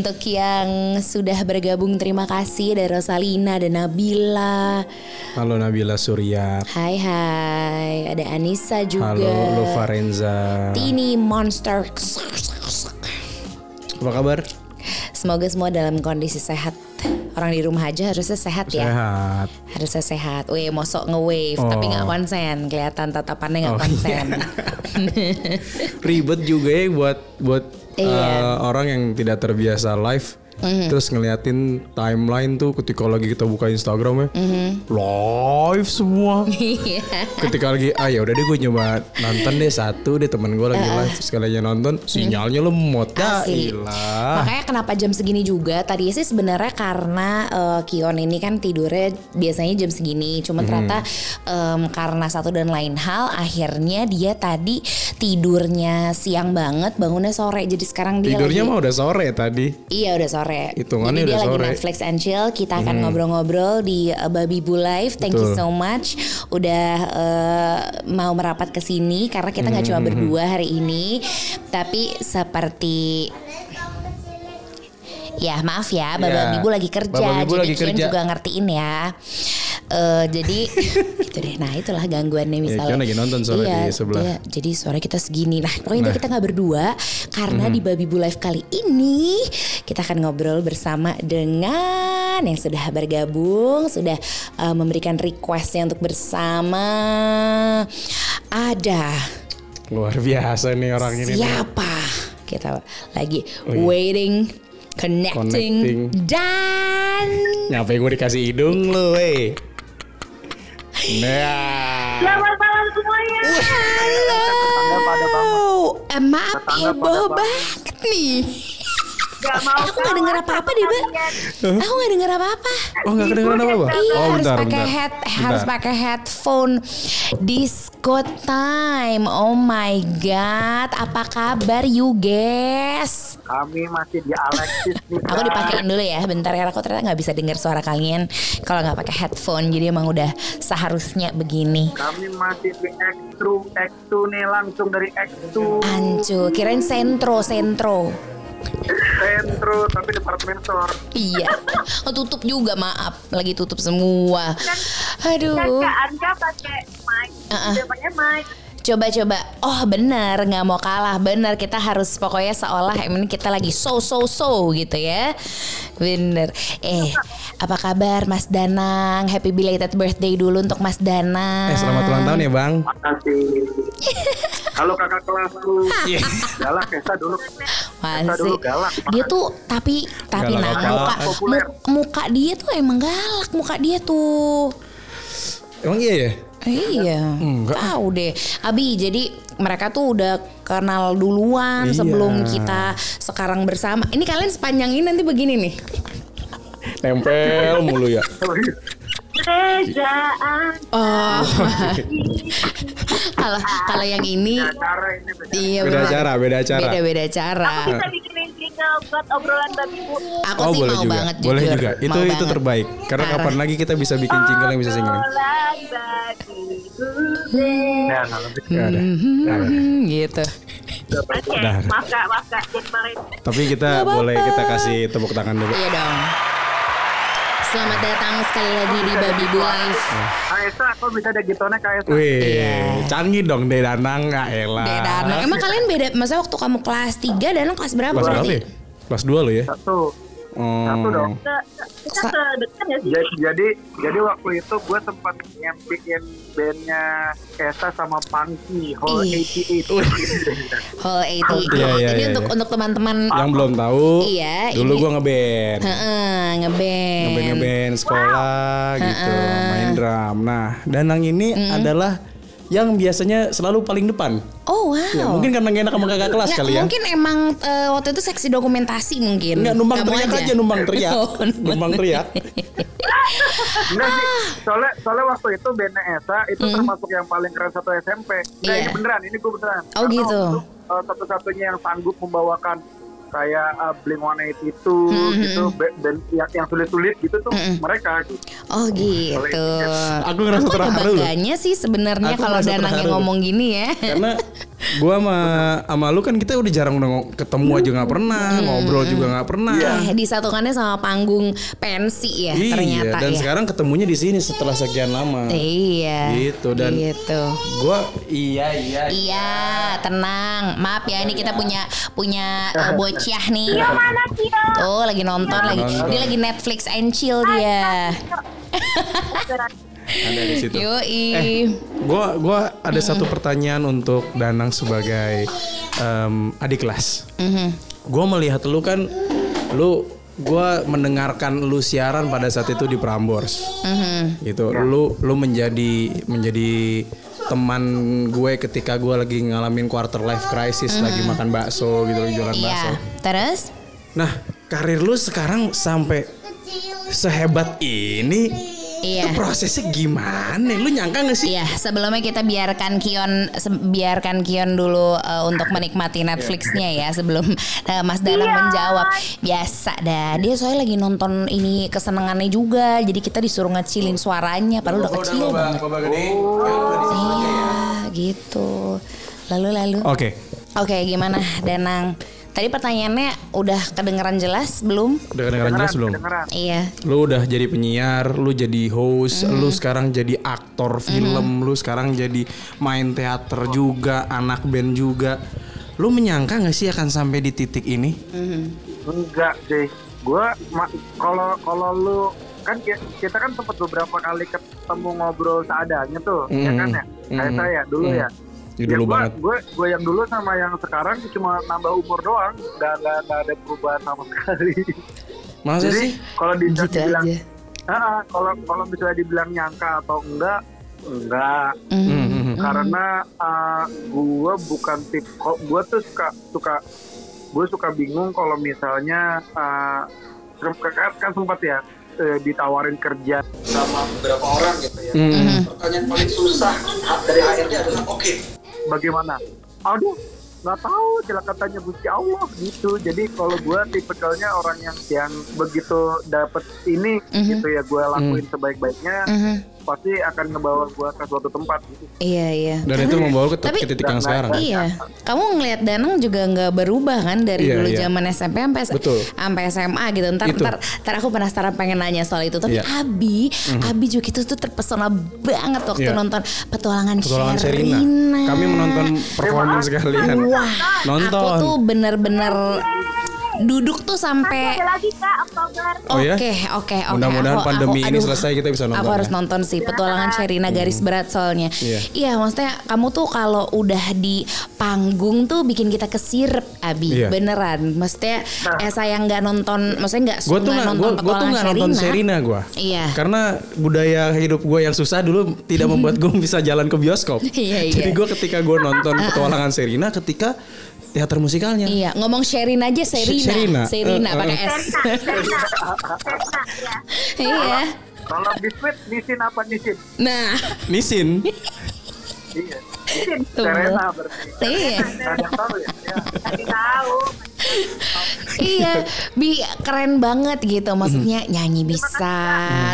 untuk yang sudah bergabung terima kasih ada Rosalina, ada Nabila. Halo Nabila Surya. Hai hai, ada Anissa juga. Halo Lova Renza. Tini Monster. Apa kabar? Semoga semua dalam kondisi sehat. Orang di rumah aja harusnya sehat ya. Sehat. Harusnya sehat. Weh, mosok nge-wave tapi Oh. nggak konsen. Kelihatan tatapannya nggak Oh, konsen. Ribet juga ya buat buat Iya. Eh, orang yang tidak terbiasa live. Terus ngeliatin timeline tuh ketika lagi kita buka Instagram ya. Mhm. Live semua. Iya. ketika lagi ah ya udah deh gue nyoba nonton deh satu deh temen gue lagi live sekalinya nonton sinyalnya lemot ya Asli. ilah Makanya kenapa jam segini juga? Tadi sih sebenarnya karena eh, Kion ini kan tidurnya biasanya jam segini. Cuma ternyata em, karena satu dan lain hal, akhirnya dia tadi tidurnya siang banget, bangunnya sore. Jadi sekarang dia tidurnya lagi, mah udah sore tadi Iya udah sore. Hitungannya Jadi dia udah lagi sore. Hmm. Netflix and chill. Kita akan ngobrol-ngobrol di uh, Babi Bu Live. Thank you Betul. so much udah uh, mau merapat ke sini karena kita nggak Hmm, cuma berdua hari ini, tapi seperti Ya maaf ya, Baba Ya, Bibu lagi kerja, Baba Bibu jadi lagi kerja. juga ngertiin ya. Eh jadi gitu deh. Nah itulah gangguannya misalnya. Kion lagi nonton soalnya Iya, di sebelah. dia- jadi suara kita segini. Nah pokoknya Nah. kita nggak berdua karena Hmm. di Babi Bu Live kali ini kita akan ngobrol bersama dengan yang sudah bergabung, sudah eh, memberikan requestnya untuk bersama. Ada luar biasa nih orang ini nih. siapa? Kita lagi Oh, iya. waiting, connecting, Connecting. dan nyampe gue dikasih hidung lu wey nah Selamat malam semuanya. halo. Eh, pada bangun. banget nih. Gak mau Aku nggak denger apa-apa deh, Mbak. Aku nggak denger apa-apa. oh nggak kedengeran apa apa Iya oh harus bentar pakai bentar head Bentar. harus pakai headphone disco time. Oh my god, apa kabar you guys? Kami masih di Alexis nih. Aku dipakein dulu ya, bentar ya. Aku ternyata nggak bisa dengar suara kalian kalau nggak pakai headphone. Jadi emang udah seharusnya begini. Kami masih di X2, X2 nih langsung dari X2 Ancu, kirain sentro, sentro. Sentro tapi departemen store. Iya. Oh, tutup juga, maaf. Lagi tutup semua. Aduh. Kak Anka pakai mic, Uh-uh. dia pakai mic. Coba-coba. Oh bener, nggak mau kalah. Bener, kita harus pokoknya seolah emang kita lagi so so so gitu ya. Bener. Eh, apa kabar Mas Danang? Happy belated birthday dulu untuk Mas Danang. eh selamat ulang tahun ya bang Makasih. Halo kakak kelasku. Iya. Galak Kesa dulu. Masih. galak. Dia tuh tapi tapi Galak nah apa? muka muka dia tuh emang galak muka dia tuh. emang iya ya Iya, Enggak. tahu deh. Abi, jadi mereka tuh udah kenal duluan Iya. sebelum kita sekarang bersama. Ini kalian sepanjang ini nanti begini nih. tempel mulu ya Kerjaan Oh, kalau kalau yang ini, Cara ini beda. iya beda benar. cara beda cara Beda-beda cara. bisa bikinin buat obrolan babi bu. Aku oh sih boleh mau juga banget boleh jujur. juga itu Mau itu banget. terbaik karena Parah. kapan lagi kita bisa bikin jingle yang bisa bu. Nah, nah, ada. Hmm, gitu. Oke, maaf kak, maaf kak. Tapi kita boleh kita kasih tepuk tangan dulu Iya dong. Selamat datang sekali lagi di Babi Bu Live. Esa, kok bisa ada gitone Kak Esa? Wih, Iya. canggih dong deh Danang nggak elah. Beda. Nah, emang kalian beda? Masa waktu kamu kelas 3 dan kelas berapa Kelas berapa berarti? ya? Kelas 2 lo ya? Satu. Oh. Satu dong. ke, kita sedekat ya sih? Jadi, jadi jadi waktu itu gue sempat bikin bandnya Kesa sama Pangki Hall Ih. 88 Whole 80. Iya, iya, Ini iya, untuk iya. untuk teman-teman Yang belum tahu, Iya, dulu gua ngeband. Heeh, ngeband. Ngeband ngeband sekolah gitu, main drum. Nah, Danang ini adalah yang biasanya selalu paling depan. Oh wow. Ya, mungkin karena gak enak sama kakak kelas Nggak, kali ya. Mungkin emang eh, waktu itu seksi dokumentasi mungkin. Enggak numpang Kamu teriak aja, numpang teriak. Oh, numpang teriak. Enggak sih, soalnya, soalnya waktu itu bandnya Esa itu termasuk yang paling keren satu SMP. Enggak Hmm. Iya. ini beneran, ini gue beneran. Oh, Karena gitu. itu, uh, satu-satunya yang sanggup membawakan kayak uh, Blink 182 Hmm, gitu, ba- band yang, yang sulit-sulit gitu tuh mereka gitu. Oh gitu. Aku ngerasa Aku terharu bangganya sih sebenarnya kalau Danang yang ngomong gini ya. Karena gua sama sama lu kan kita udah jarang udah ketemu aja nggak pernah, ngobrol juga nggak pernah. Eh, disatukannya sama panggung pensi ya Iya, ternyata dan ya. sekarang ketemunya di sini setelah sekian lama. Iya. Gitu, dan- gitu. Gua iya iya. Iya, tenang. Maaf ya, ini kita punya punya uh, bocah nih. Mana Kio? Tuh lagi nonton lagi. Nonton. Dia lagi Netflix and chill dia. Ada di situ. Yoi. Eh, gua gua ada satu pertanyaan untuk Danang sebagai em, adik kelas. Mhm. Gua melihat lu kan lu gua mendengarkan lu siaran pada saat itu di Prambors. Mhm. Gitu. Lu lu menjadi menjadi teman gue ketika gue lagi ngalamin quarter life crisis lagi makan bakso gitu lagi jualan bakso. Iya. Terus? Nah, karir lu sekarang sampai sehebat ini. Iya. Itu prosesnya gimana? Lu nyangka gak sih? Iya, sebelumnya kita biarkan Kion biarkan Kion dulu uh, untuk menikmati Netflixnya ya sebelum uh, Mas Danang Iya. menjawab. Biasa dah, dia soalnya lagi nonton ini kesenangannya juga, jadi kita disuruh ngecilin suaranya, padahal udah kecil banget. Iya, gitu. Lalu lalu. Oke, Oke, gimana Danang? Tadi pertanyaannya udah kedengeran jelas belum? udah kedengeran jelas belum? Kedengeran. Iya. Lu udah jadi penyiar, lu jadi host, lu sekarang jadi aktor film, lu sekarang jadi main teater juga, anak band juga. Lu menyangka gak sih akan sampai di titik ini? Enggak sih. Gua ma- kalau kalau lu kan ki- kita kan sempat beberapa kali ketemu ngobrol seadanya tuh, ya kan ya? Kayak Mm. saya dulu Mm. ya. Ya, dulu gua, banget. Gue gue yang dulu sama yang sekarang cuma nambah umur doang, nggak nggak nggak ada perubahan sama sekali. Masa Jadi sih? kalau di, Gitu dibilang, aja. Ah, kalau kalau misalnya dibilang nyangka atau enggak, enggak. Mhm. Hmm. Karena uh, gue bukan tip, kok gue tuh suka suka gue suka bingung kalau misalnya uh, kan, kan sempat ya eh, ditawarin kerja sama beberapa orang gitu ya. Hmm. Pertanyaan paling susah dari HRD adalah oke. Bagaimana? Aduh, nggak tahu silakan tanya Gusti Allah gitu. Jadi kalau gue tipikalnya orang yang yang begitu dapet ini gitu ya gue lakuin sebaik-baiknya Mhm. Pasti akan ngebawa gue ke suatu tempat gitu. Iya iya. Dan itu membawa ke, Tapi- ke titik yang sekarang. Iya, kamu ngelihat Danang juga nggak berubah kan dari Iya, dulu iya. zaman SMP sampai Betul. sampai SMA gitu. Ntar, Itu. ntar, ntar aku penasaran pengen nanya soal itu. Tapi Iya. Abi, Abi juga itu tuh terpesona banget waktu Iya. nonton petualangan, Petualangan Sherina. Sherina. Kami menonton performance sekalian. Wah, Nonton. aku tuh bener-bener duduk tuh sampai Ada lagi Kak Oktober. Oh ya? Oke, oke, oke. Mudah-mudahan Aku- pandemi aku- ini aduh, selesai kita bisa nonton Aku harus ya. nonton sih petualangan Sherina garis berat soalnya. Iya. Iya, maksudnya kamu tuh kalau udah di panggung tuh bikin kita kesirep, Abi. Iya. Beneran. Maksudnya eh saya nggak nonton, maksudnya nggak Gue tuh nggak nggak, nonton gue tuh petualangan nggak nonton Serina gue. Iya. Karena budaya hidup gue yang susah dulu tidak membuat gue bisa jalan ke bioskop. Iya, iya. Jadi gue ketika gue nonton petualangan Serina ketika teater musikalnya. Iya, ngomong Sherina aja. Sherina. Serina Eh, pakai. S. Ya. iya. Kalau biskuit nisin apa nisin? Nah, Nisin. Iya. Tuh. Serena berarti. iya. Ada yang tahu ya. ya. Kasih tahu. Iya, bi keren banget gitu. Maksudnya nyanyi bisa,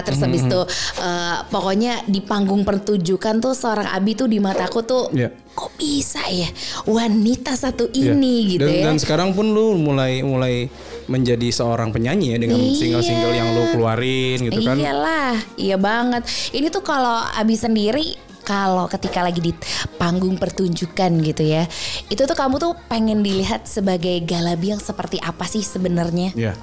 terus habis itu eh, pokoknya di panggung pertunjukan tuh seorang Abi tuh di mataku tuh Iya. kok bisa ya wanita satu Iya. ini gitu dan, ya. dan sekarang pun lu mulai mulai menjadi seorang penyanyi ya dengan Iya. single-single yang lu keluarin gitu kan. Iyalah, iya banget. Ini tuh kalau Abi sendiri kalau ketika lagi di panggung pertunjukan gitu ya, itu tuh kamu tuh pengen dilihat sebagai Galabi yang seperti apa sih sebenarnya? Iya.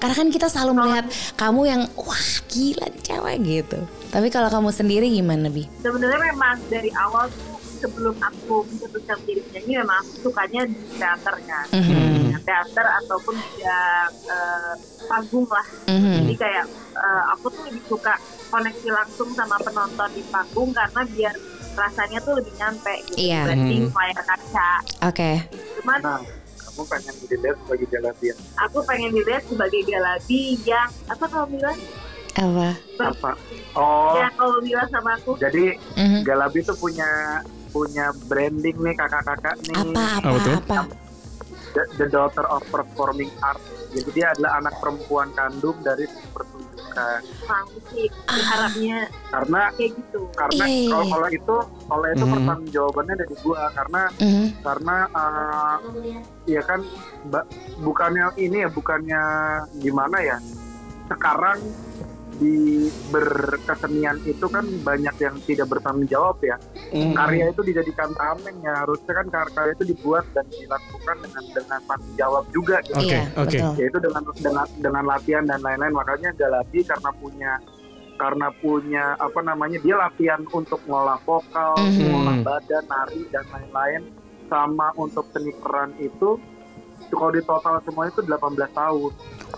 Karena kan kita selalu melihat kamu yang wah gila cewek gitu. Tapi kalau kamu sendiri gimana bi? Sebenarnya memang dari awal tuh sebelum aku memutuskan menjadi penyanyi memang aku sukanya di teater kan. Mhm. Ya, teater ataupun bidang eh, panggung lah. Mhm. Jadi kayak eh, aku tuh lebih suka koneksi langsung sama penonton di panggung karena biar rasanya tuh lebih nyampe gitu Iya. dibanding Mhm. layar kaca. Oke. Cuman Nah, kamu pengen dilihat sebagai jalabian. aku pengen dilihat sebagai Galabi yang apa kamu bilang? Apa? Apa? Oh, Yang kamu bilang sama aku jadi Mhm. Galabi tuh punya punya branding nih kakak-kakak nih. Apa apa Apa apa? The, the daughter of performing art. Jadi dia adalah anak perempuan kandung dari pertunjukan. kan sih berharapnya karena kayak gitu karena iya, kalau kalau itu kalau itu Mhm. pertanggung jawabannya dari gua karena Mhm. karena eh, ya kan bukannya ini ya bukannya gimana ya sekarang di berkesenian itu kan banyak yang tidak bertanggung jawab ya Hmm. karya itu dijadikan tameng ya harusnya kan kar- karya itu dibuat dan dilakukan dengan dengan tanggung jawab juga gitu. Oke, Iya, oke. betul. yaitu dengan dengan dengan latihan dan lain-lain makanya Galadi karena punya karena punya apa namanya dia latihan untuk ngolah vokal, Mhm. ngolah badan, nari dan lain-lain sama untuk seni peran itu kalau di total semuanya itu 18 tahun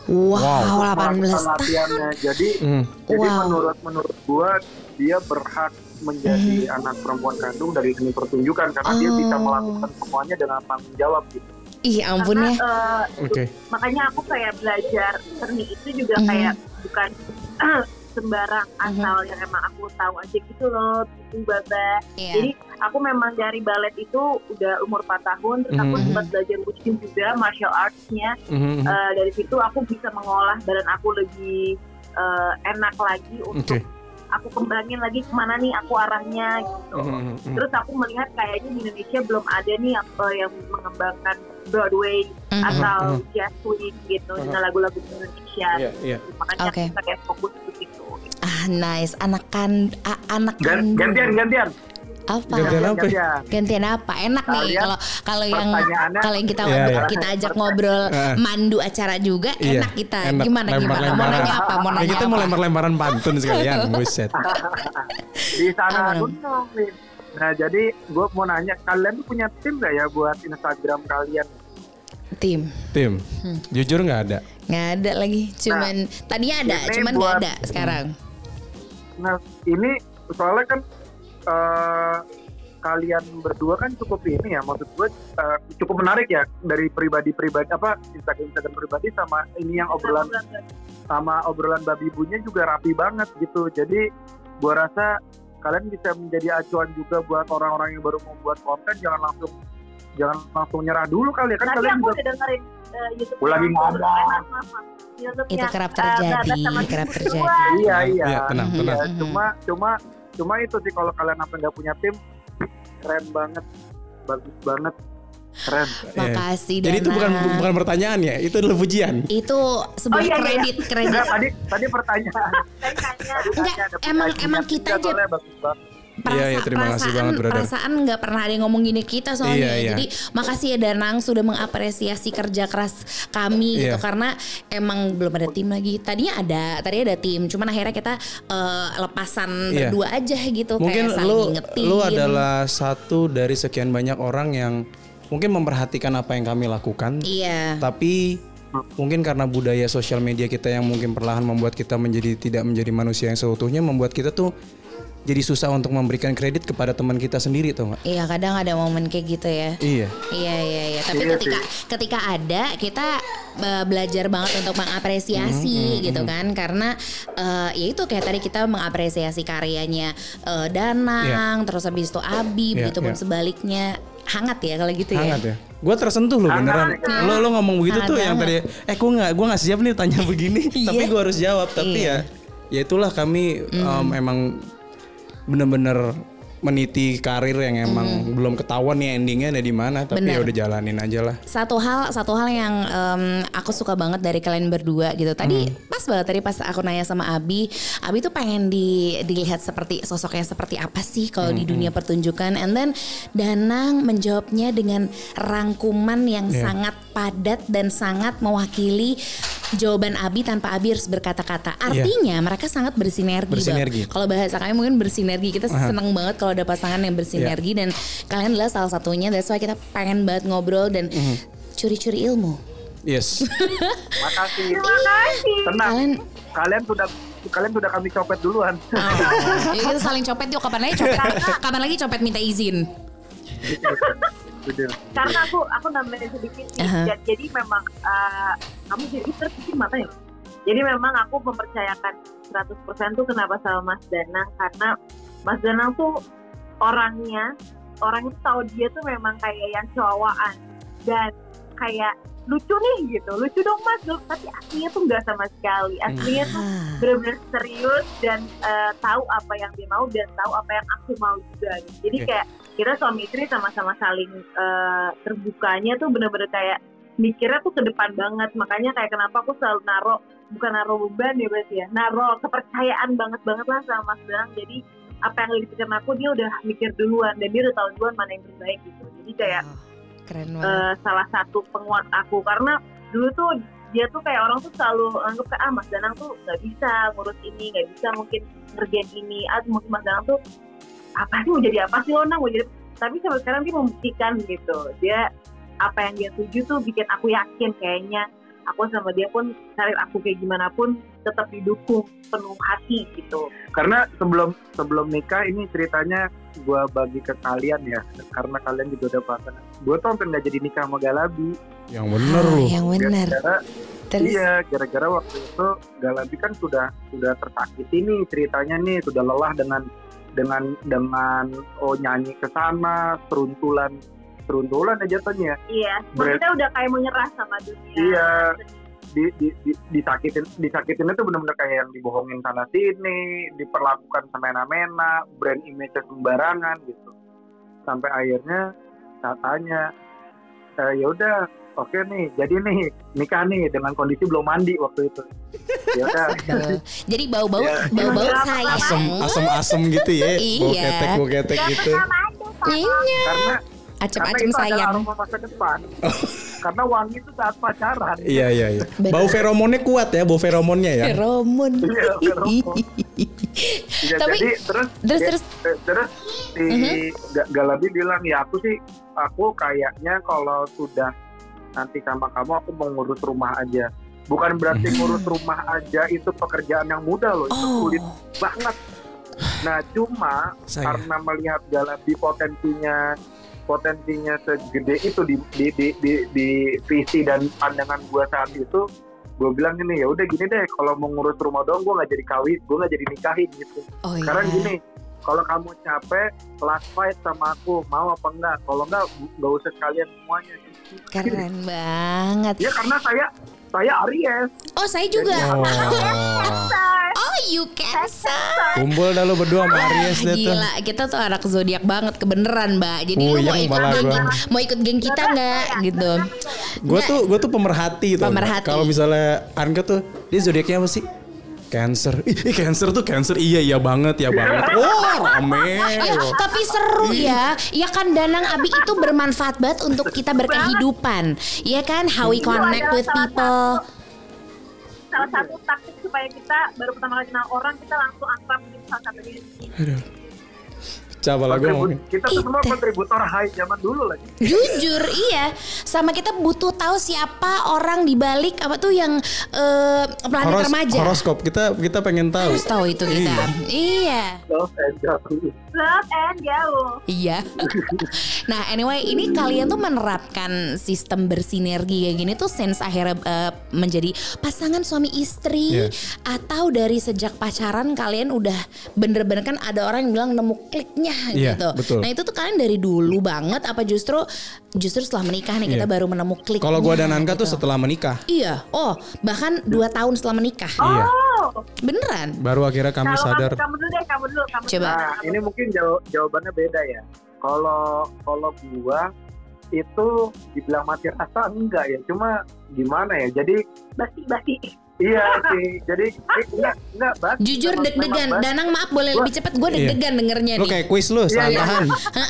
Wow, Untuk 18 melakukan tahun. latihannya. Jadi Hmm. jadi Wow. menurut menurut gua dia berhak menjadi Mhm. anak perempuan kandung dari seni pertunjukan karena dia bisa Oh. melakukan semuanya dengan tanggung jawab gitu. Ih ampun karena ya. eh, Oke. makanya aku kayak belajar seni itu juga Mhm. kayak bukan sembarang Mhm. asal yang emang aku tahu aja gitu loh gitu baba Iya. jadi aku memang dari balet itu udah umur 4 tahun terus aku Mhm. sempat belajar wushu juga martial arts-nya Mhm. Eh, dari situ aku bisa mengolah badan aku lebih eh, enak lagi untuk aku kembangin lagi ke mana nih aku arahnya gitu Mhm. Mhm. terus aku melihat kayaknya di Indonesia belum ada nih apa yang mengembangkan Broadway Mhm. atau Mhm. jazz swing gitu Mhm. dengan lagu-lagu Indonesia Iya, iya. makanya Oke. kita kayak fokus Ah nice, anak kan a- anak Gan- kandung. gantian gantian Apa? Gantian apa? gantian. Apa? Enak nih kalau kalau yang kalau yang kita Iya, iya. kita ajak ngobrol Heeh. mandu acara juga Iya, enak kita. enak. Gimana gimana? Mau Lempar-lemparan. nanya apa? Mau Ya, nanya kita apa? mau lempar-lemparan pantun sekalian, buset. di sana nih. Nah jadi gue mau nanya kalian tuh punya tim gak ya buat Instagram kalian? Tim. Tim, Hmm. jujur nggak ada. Nggak ada lagi. Cuman tadinya ada, cuman nggak ada sekarang. Nah ini soalnya kan eh, kalian berdua kan cukup ini ya maksud gue eh, cukup menarik ya dari pribadi-pribadi apa Instagram Instagram pribadi sama ini yang obrolan sama obrolan babi ibunya juga rapi banget gitu. Jadi gua rasa kalian bisa menjadi acuan juga buat orang-orang yang baru membuat konten jangan langsung jangan langsung nyerah dulu kali ya kan Tapi kalian aku juga udah dengerin uh, YouTube Gua lagi ngomong. Itu kerap terjadi, kerap terjadi. iya iya. Iya, tenang, Mhm. tenang. Iya, cuma cuma cuma itu sih kalau kalian apa nggak punya tim keren banget bagus banget keren Iya. Makasih Jadi itu bukan bukan pertanyaan ya, itu adalah pujian. Itu sebuah Oh, iya, iya. kredit kredit. Enggak, tadi tadi pertanyaan Tadi Enggak, tanya, emang- emang kita Iya, aja- Iya, iya, terima kasih perasaan, banget, brother. perasaan nggak pernah ada yang ngomong gini kita soalnya. Iya, iya. Jadi makasih ya Danang sudah mengapresiasi kerja keras kami gitu Iya. karena emang belum ada tim lagi. Tadinya ada, tadi ada tim, cuman akhirnya kita eh, lepasan Iya. berdua aja gitu Mungkin kayak saling lu ngingetin. lu adalah satu dari sekian banyak orang yang mungkin memperhatikan apa yang kami lakukan, Iya. tapi mungkin karena budaya sosial media kita yang mungkin perlahan membuat kita menjadi tidak menjadi manusia yang seutuhnya, membuat kita tuh jadi susah untuk memberikan kredit kepada teman kita sendiri tuh nggak? Iya, kadang ada momen kayak gitu ya. Iya. Iya iya iya. Tapi Iya ketika ketika ada kita uh, belajar banget untuk mengapresiasi gitu kan karena uh, ya itu kayak tadi kita mengapresiasi karyanya uh, Danang, terus habis itu Abi, Iya, begitu pun iya. sebaliknya hangat ya kalau gitu Hangat ya. ya. Gue tersentuh loh beneran. Hangat. Lo lo ngomong begitu Hangat tuh yang tadi, eh gue nggak gue nggak siap nih tanya begini, tapi gue harus jawab. Tapi Iya. ya, ya itulah kami em, emang bener-bener meniti karir yang emang belum ketahuan nih endingnya ada di mana. Tapi Bener. ya udah jalanin aja lah. Satu hal satu hal yang em, aku suka banget dari kalian berdua gitu. Tadi pas banget tadi pas aku nanya sama Abi, Abi tuh pengen di, dilihat seperti sosoknya seperti apa sih kalau di dunia pertunjukan. And then Danang menjawabnya dengan rangkuman yang Iya. sangat padat dan sangat mewakili jawaban Abi tanpa Abi harus berkata-kata. Artinya mereka sangat bersinergi. Bersinergi. Kalau bahasa kami mungkin bersinergi. Kita Aha. seneng banget kalau ada pasangan yang bersinergi dan kalian adalah salah satunya. That's why kita pengen banget ngobrol dan curi-curi ilmu. Yes. makasih. Makasih. tenang. Kalian kalian sudah kalian sudah kami copet duluan. Oh, ya kita saling copet yuk. Kapan lagi copet? Kapan lagi copet minta izin. Karena aku aku nambahin sedikit nih. Aha. Ja- jadi memang uh, kamu jadi terpikir mata ya? Jadi memang aku mempercayakan 100% tuh kenapa sama Mas Danang. Karena Mas Danang tuh orangnya orang itu tahu dia tuh memang kayak yang cowokan dan kayak lucu nih gitu. Lucu dong mas. Lu- tapi aslinya tuh nggak sama sekali. Aslinya tuh benar-benar serius dan eh, tahu apa yang dia mau dan tahu apa yang aku mau juga. Gitu. jadi Oke. kayak kita suami istri sama-sama saling eh, terbukanya tuh benar-benar kayak mikirnya tuh ke depan banget. Makanya kayak kenapa aku selalu naro bukan naro beban ya berarti ya. Naro kepercayaan banget banget lah sama Mas Danang jadi apa yang lagi pikirin aku dia udah mikir duluan dan dia udah tahu duluan mana yang terbaik gitu. Jadi kayak Oh, keren banget. eh, salah satu penguat aku. Karena dulu tuh dia tuh kayak orang tuh selalu anggap kayak ah Mas Danang tuh nggak bisa ngurus ini nggak bisa mungkin ngerjain ini. Ah mungkin Mas Danang tuh apa sih mau jadi apa sih lo nang mau jadi tapi sampai sekarang dia membuktikan gitu. Dia apa yang dia tuju tuh bikin aku yakin kayaknya aku sama dia pun karir aku kayak gimana pun tetap didukung penuh hati gitu. Karena sebelum sebelum nikah ini ceritanya gue bagi ke kalian ya. Karena kalian juga udah pasangan gue tuh hampir nggak jadi nikah sama Galabi. Yang bener Ah, lu. yang bener. gara-gara Terus? Iya gara-gara waktu itu Galabi kan sudah sudah tersakiti nih ceritanya nih. Sudah lelah dengan dengan dengan oh nyanyi ke sana seruntulan seruntulan aja jatuhnya iya maksudnya udah kayak menyerah sama dunia Iya. di, di, di, disakitin disakitinnya tuh bener-bener kayak yang dibohongin sana sini diperlakukan semena-mena brand image sembarangan gitu sampai akhirnya katanya eh, ya udah oke nih jadi nih nikah nih dengan kondisi belum mandi waktu itu ya udah. Jadi bau-bau Iya. bau-bau Iya. sayang. Asem asem gitu ya. Bau Iya. ketek bau ketek gitu. Iya. karena Acem-acem sayang. aroma masa depan karena wangi itu saat pacaran Iya iya iya. Bau feromonnya kuat ya, bau feromonnya ya. Feromon. Iya, feromon. Iya, Tapi- jadi terus Terus ya, terus eh, terus si Ga- Galabi bilang ya aku sih aku kayaknya kalau sudah nanti sama kamu aku mau ngurus rumah aja bukan berarti Hmm. ngurus rumah aja itu pekerjaan yang mudah loh itu Oh. sulit banget nah cuma Saya. karena melihat Galabi potensinya potensinya segede itu di di di di, di visi dan pandangan gua saat itu gue bilang gini ya udah gini deh kalau mau ngurus rumah doang gue nggak jadi kawin gue nggak jadi nikahin gitu Oh sekarang iya. gini, kalau kamu capek, last fight sama aku, mau apa enggak? Kalau enggak, nggak usah sekalian semuanya. Keren banget. Ya karena saya saya Aries. Oh, saya juga. Oh. Oh, you cancer. Kumpul dah lu berdua sama Aries deh tuh. Gila, kita tuh anak zodiak banget kebeneran, Mbak. Jadi lu Puyeng mau ikut geng, gua. mau ikut geng kita nggak gitu? Gue tuh gue tuh pemerhati tuh. Pemerhati. Kalau misalnya Anka tuh dia zodiaknya apa sih? Cancer. Ih, ih, cancer tuh cancer. Iya iya banget ya banget. Wah, rame. Ya, tapi seru ya. Ya kan Danang Abi itu bermanfaat banget untuk kita berkehidupan. Ya kan, how we Itu connect with salah people. salah satu taktik supaya kita baru pertama kali kenal orang kita langsung akrab gitu salah satunya Aduh. Coba lah gue ngomongin. kita semua kontributor high zaman dulu lagi. Jujur iya, sama kita butuh tahu siapa orang di balik apa tuh yang eh, planet Horos- remaja. horoskop kita kita pengen tahu. Harus tahu itu kita. Iya. Love and joy. love and jauh Iya. nah, anyway, ini kalian tuh menerapkan sistem bersinergi kayak gini tuh since akhirnya eh, menjadi pasangan suami istri Iya. atau dari sejak pacaran kalian udah bener-bener kan ada orang yang bilang nemu kliknya Iya, gitu. betul. Nah, itu tuh kalian dari dulu banget apa justru justru setelah menikah nih kita Iya. baru menemu klik. Kalau gua dan Anka tuh setelah menikah. Iya. Oh, bahkan dua tahun setelah menikah. Iya. oh Beneran? Baru akhirnya kami kalau sadar. kamu, kamu dulu deh kamu dulu kamu Coba. dulu. Nah, ini mungkin jaw- jawabannya beda ya. Kalau kalau gua itu dibilang mati rasa enggak ya, cuma gimana ya? Jadi basi basi iya sih. Jadi eh, enggak enggak bas. Jujur deg-degan. Danang maaf boleh Gua- lebih cepat. Gue deg-degan dengernya Lu nih. kayak kuis lu, Iya, iya.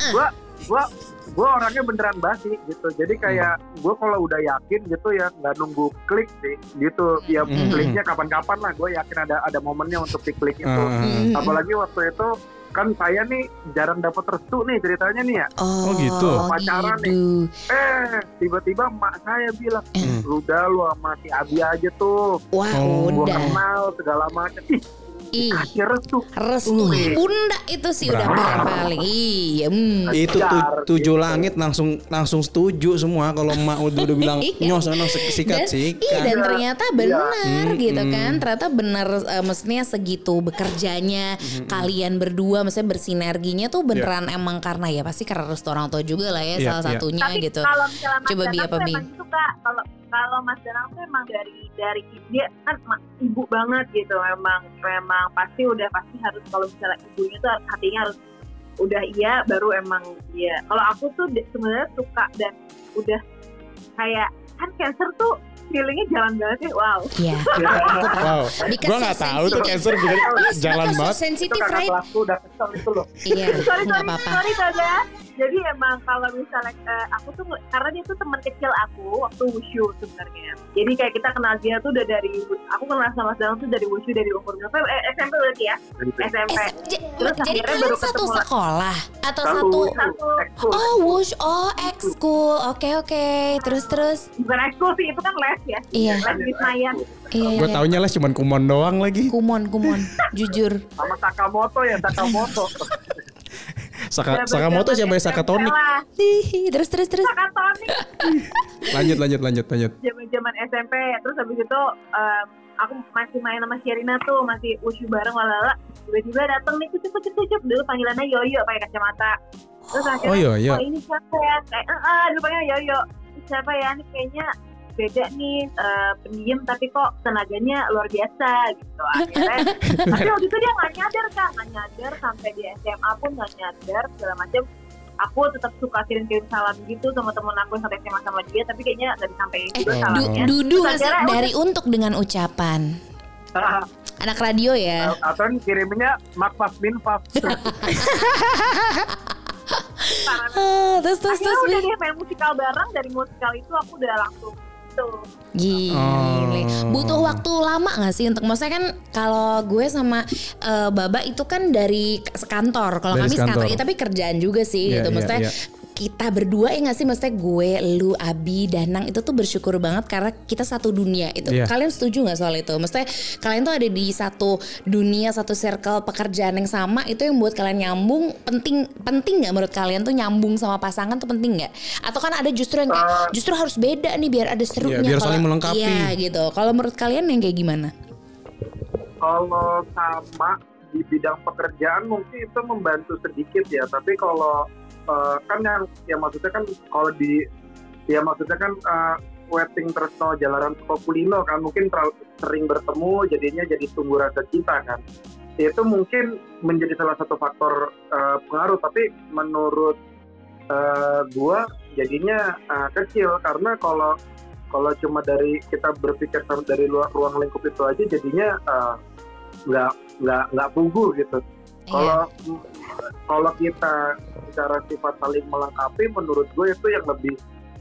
gua gua gua orangnya beneran basi gitu jadi kayak gua kalau udah yakin gitu ya nggak nunggu klik sih gitu ya Hmm. kliknya kapan-kapan lah gue yakin ada ada momennya untuk di klik itu Hmm. apalagi waktu itu kan saya nih jarang dapat restu nih ceritanya nih ya Oh, Oh, gitu. Pacaran gitu. eh tiba-tiba emak saya bilang Hmm. "Lu udah lu sama si Abi aja tuh Wah Oh. gua udah. kenal segala macam ih Ih, kasih restu restu bunda itu sih udah Berapa? paling Iya. hmm. Itu tu- Kejar, tujuh gitu. langit langsung langsung setuju semua kalau emak udah, udah bilang Iya. nyos nyos sikat dan, sikat. iya dan Iya. ternyata benar Iya. gitu Mm-mm. kan ternyata benar eh, maksudnya segitu bekerjanya kalian berdua maksudnya bersinerginya tuh beneran emang karena ya pasti karena restu orang tua juga lah ya Iya, salah iya. satunya tapi gitu kalau Coba Bi, Danang apa, Bi? gitu kak kalau kalau Mas Danang tuh emang dari dari dia kan ibu banget gitu memang memang pasti udah pasti harus kalau misalnya ibunya tuh hatinya harus udah iya baru emang iya kalau aku tuh sebenarnya suka dan udah kayak kan cancer tuh feelingnya jalan banget sih wow Iya. Wow. Because Gua so nggak tahu tuh cancer juga Yes, jalan banget. kakak right? kelasku udah kesel itu loh Iya, sorry nggak sorry apa-apa. sorry Tada jadi emang kalau misalnya eh, aku tuh karena dia tuh teman kecil aku waktu wushu sebenarnya jadi kayak kita kenal dia tuh udah dari aku kenal sama Mas Danang tuh dari wushu dari umur berapa eh, SMP berarti ya SMP Terus jadi kalian baru satu ketemu. sekolah atau satu satu? satu Oh, wush, oh, ekskul. Oke, oke. Terus, terus. bukan ekskul sih itu kan les ya Iya, les di Senayan iya, Gue iya. taunya lah cuman kumon doang lagi. Kumon, kumon. Jujur. sama Sakamoto ya Sakamoto Saka, Sakamoto siapa ya? Sakatonik? Hihi, terus, terus, terus. Sakatonik Lanjut lanjut lanjut lanjut. zaman zaman SMP terus habis itu em, aku masih main sama Sherina tuh masih wushu bareng lalala. Tiba-tiba dateng nih kucuk kucuk kucuk. Dulu panggilannya Yoyo pakai kacamata. Terus akhirnya Oh iya iya. oh ini siapa ya? Kayak eh eh, dulu panggilnya Yoyo. Siapa ya? Ini kayaknya beda nih eh, pendiam tapi kok tenaganya luar biasa gitu. Akhirnya tapi waktu itu dia nggak nyadar kan nggak nyadar sampai di SMA pun nggak nyadar segala macam. Aku tetap suka kirim-kirim salam gitu sama temen aku yang satu SMA sama dia tapi kayaknya nggak disampaikan juga Eh, du, salamnya dudu Terus akhirnya dari untuk dengan ucapan. Anak radio ya. atau kirimnya makfaf minfaf Ah, terus, terus, akhirnya terus. udah dia main musikal bareng. Dari musikal itu aku udah langsung gitu Gile. Oh. Butuh waktu lama gak sih untuk maksudnya kan kalau gue sama eh, Baba itu kan dari sekantor. Kalau kami sekantor, sekantor. ya, tapi kerjaan juga sih Iya, gitu. iya, Maksudnya iya. Kita berdua ya gak sih maksudnya gue, lu, Abi, Danang itu tuh bersyukur banget karena kita satu dunia itu. Iya. Kalian setuju gak soal itu? Maksudnya kalian tuh ada di satu dunia, satu circle pekerjaan yang sama itu yang buat kalian nyambung penting penting nggak menurut kalian tuh nyambung sama pasangan tuh penting nggak? Atau kan ada justru yang kayak justru harus beda nih biar ada serunya. Iya, biar saling melengkapi. Iya gitu. Kalau menurut kalian yang kayak gimana? kalau sama di bidang pekerjaan mungkin itu membantu sedikit ya tapi kalau eh, kan yang ya maksudnya kan kalau di ya maksudnya kan eh, wedding tresno jalanan kulino kan mungkin terlalu sering bertemu jadinya jadi tumbuh rasa cinta kan itu mungkin menjadi salah satu faktor eh, pengaruh tapi menurut eh, gua jadinya eh, kecil karena kalau kalau cuma dari kita berpikir dari luar ruang lingkup itu aja jadinya nggak nggak nggak pugu gitu. Iya. Kalau kalau kita secara sifat saling melengkapi, menurut gue itu yang lebih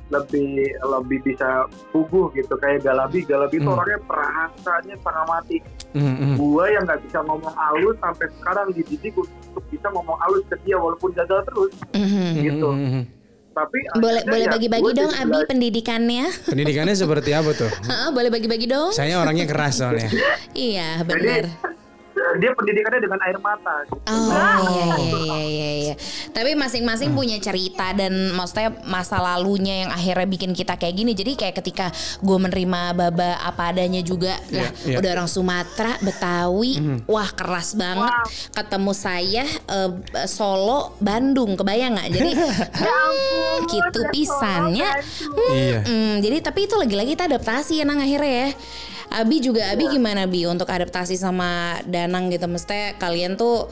lebih lebih bisa puguh gitu kayak Galabi Galabi itu Hmm. orangnya perasanya setengah mati Mm, mm. gue yang nggak bisa ngomong halus sampai sekarang dididik untuk bisa ngomong halus ke dia walaupun gagal terus Mhm. gitu. Mm, mm, mm. tapi Boleh boleh ya bagi-bagi dong jadi Abi pendidikannya. Pendidikannya seperti apa tuh? Heeh, boleh bagi-bagi dong. Saya orangnya keras soalnya. Iya, jadi benar. Dia pendidikannya dengan air mata gitu. Oh iya iya iya iya. iya. Tapi masing-masing punya cerita dan maksudnya masa lalunya yang akhirnya bikin kita kayak gini. Jadi kayak ketika gue menerima baba apa adanya juga lah iya. udah orang Sumatera, Betawi, wah keras banget. Ketemu saya eh, Solo, Bandung, kebayang nggak? Jadi ya ampun gitu udah pisannya. solo, Bandung. Iya. Hmm, jadi tapi itu lagi-lagi kita adaptasi ya nang akhirnya ya. Abi juga Abi gimana Bi untuk adaptasi sama Danang gitu mesti kalian tuh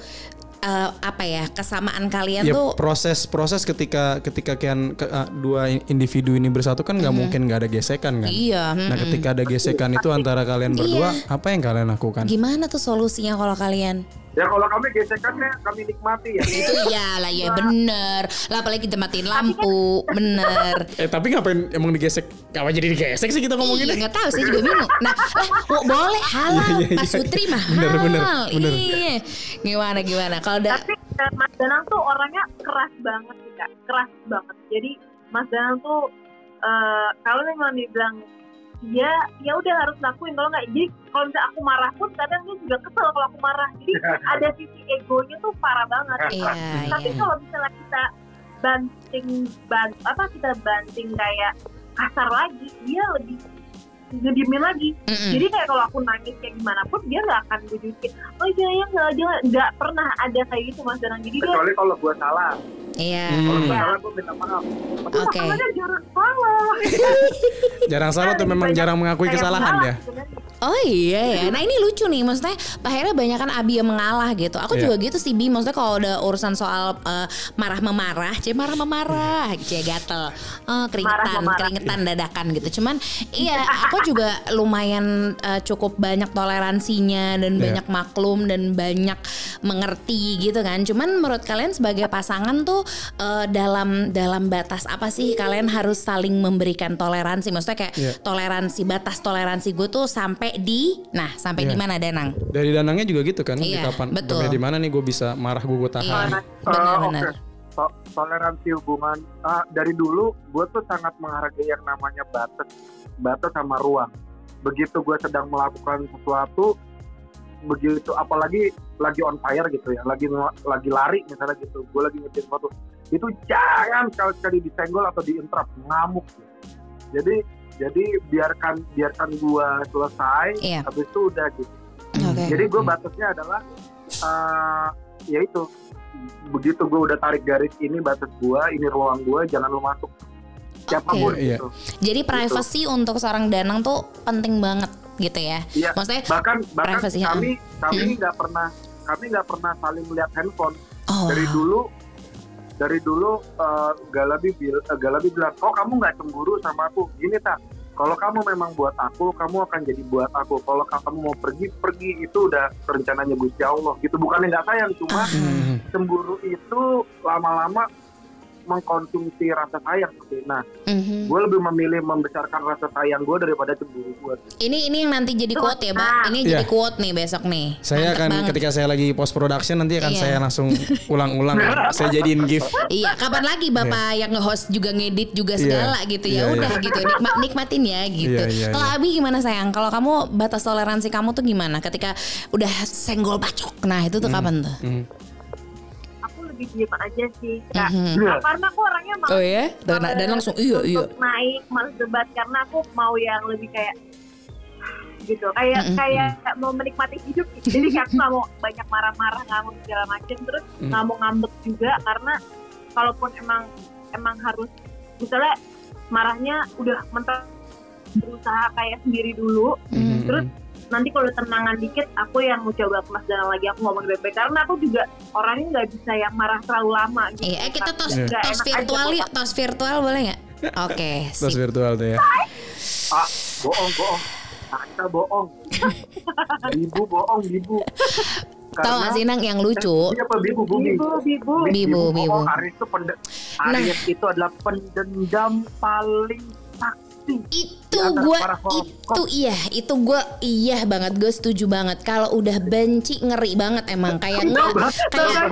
eh, apa ya kesamaan kalian Ya tuh proses proses ketika ketika kian ke- uh, dua individu ini bersatu kan nggak mungkin nggak ada gesekan kan. iya hmm. Nah ketika ada gesekan itu antara kalian berdua apa yang kalian lakukan? gimana tuh solusinya kalau kalian ya kalau kami gesekannya kami nikmati ya itu ya lah ya bener lah apalagi kita matiin lampu bener Eh tapi ngapain emang digesek? Apa jadi digesek sih kita Iya ngomongin? nggak tahu saya juga bingung. Nah, wo- boleh halal, Iya, iya, Pak iya. Sutri mah Bener, bener, bener. Iya. Gimana gimana? Kalau da tapi eh, Mas Danang tuh orangnya keras banget sih kak keras banget jadi Mas Danang tuh eh, kalau memang dibilang ya ya udah harus lakuin kalau nggak jadi kalau misalnya aku marah pun kadang dia juga kesel kalau aku marah jadi ada sisi egonya tuh parah banget Iya, tapi iya. kalau misalnya kita banting ban apa kita banting kayak kasar lagi dia lebih ngediemin lagi Mm-mm. jadi kayak kalau aku nangis kayak gimana pun dia nggak akan bujukin oh jangan nggak jangan nggak pernah ada kayak gitu mas Danang jadi dia kecuali kalau gue salah Iya. Kalau salah gue minta maaf. Oke. masalahnya jarang salah. Jarang salah tuh memang jarang mengakui kesalahan salah ya. sebenarnya. Oh iya ya. Nah ini lucu nih. Maksudnya akhirnya banyak kan Abi yang mengalah gitu. Aku Iya. juga gitu sih Bi. Maksudnya kalau udah urusan soal eh, marah memarah, cie marah memarah, cie gatel, Eh, keringetan, Marah-memarah. keringetan dadakan gitu. Cuman iya aku juga lumayan eh, cukup banyak toleransinya dan Iya. banyak maklum dan banyak mengerti gitu kan. Cuman menurut kalian sebagai pasangan tuh eh, dalam dalam batas apa sih kalian harus saling memberikan toleransi? Maksudnya kayak Iya. toleransi batas toleransi gue tuh sampai di nah sampai Iya. di mana Danang? Dari Danangnya juga gitu kan? Iya, di kapan? betul. Sampai di mana nih gue bisa marah gue gue tahan. Iya. Eh, Benar-benar. oke. To- toleransi hubungan ah, dari dulu gue tuh sangat menghargai yang namanya batas batas sama ruang begitu gue sedang melakukan sesuatu begitu apalagi lagi on fire gitu ya lagi lagi lari misalnya gitu gue lagi ngerjain sesuatu itu jangan sekali sekali disenggol atau diinterrupt ngamuk jadi jadi biarkan biarkan gue selesai Iya. habis itu udah gitu Oke. jadi gue batasnya adalah uh, ya itu begitu gue udah tarik garis ini batas gue, ini ruang gue, jangan lu masuk siapa pun iya. gitu. Jadi privacy untuk seorang Danang tuh penting banget gitu ya. Iya. Maksudnya Bahkan bahkan Privacy, kami kami Hmm. nggak pernah kami nggak pernah saling melihat handphone oh dari dulu dari dulu uh, Galabi bil, uh, Galabi bilang, oh kamu nggak cemburu sama aku, gini tak. Kalau kamu memang buat aku, kamu akan jadi buat aku. Kalau kamu mau pergi, pergi itu udah rencananya Gusti Allah. Gitu bukannya nggak sayang, cuma Hmm. cemburu itu lama-lama mengkonsumsi rasa sayang. Nah, Mhm. gue lebih memilih membesarkan rasa sayang gue daripada cemburu gue. Ini ini yang nanti jadi quote ya, Mbak. Ini Iya. jadi quote nih besok nih. Saya Mantep akan banget. ketika saya lagi post production nanti akan Iya. saya langsung ulang-ulang. saya jadiin gift. Iya, kapan lagi Bapak yang nge-host juga ngedit juga Iya. segala gitu ya. Iya, Udah iya. gitu. Nikmat nikmatin ya gitu. Iya, iya, Kalau iya. Abi gimana sayang? Kalau kamu batas toleransi kamu tuh gimana ketika udah senggol bacok? Nah, itu tuh kapan tuh? Hmm. Lebih diem aja sih. Mhm. Iya. Karena aku orangnya mau Oh ya? Dan, dan langsung iya iya. naik males debat karena aku mau yang lebih kayak gitu kayak Mm-mm. kayak mau menikmati hidup gitu. jadi kayak aku nggak mau banyak marah-marah ngamuk segala macam terus Mm. nggak mau ngambek juga karena kalaupun emang emang harus misalnya marahnya udah mentok berusaha kayak sendiri dulu Mhm. terus nanti kalau tenangan dikit aku yang mau coba kemas dan lagi aku ngomong baik-baik karena aku juga orangnya nggak bisa yang marah terlalu lama gitu. Iya, eh, kita tos. Nggak tos virtual yuk, tos virtual boleh nggak? Oke, Terus sip. virtual tuh ya. Ah, bohong, bohong. Tata bohong. Bibu bohong, bibu. Tahu gak sih Nang yang lucu? Iya apa bibu, bumi. Bibu, bibu. Bibu, bohong. bibu. Aries itu pende- Nah. Itu adalah pendendam paling. Itu horoskop. itu iya, itu gua iya banget, gue setuju banget. Kalau udah benci ngeri banget emang kayak nge- kayak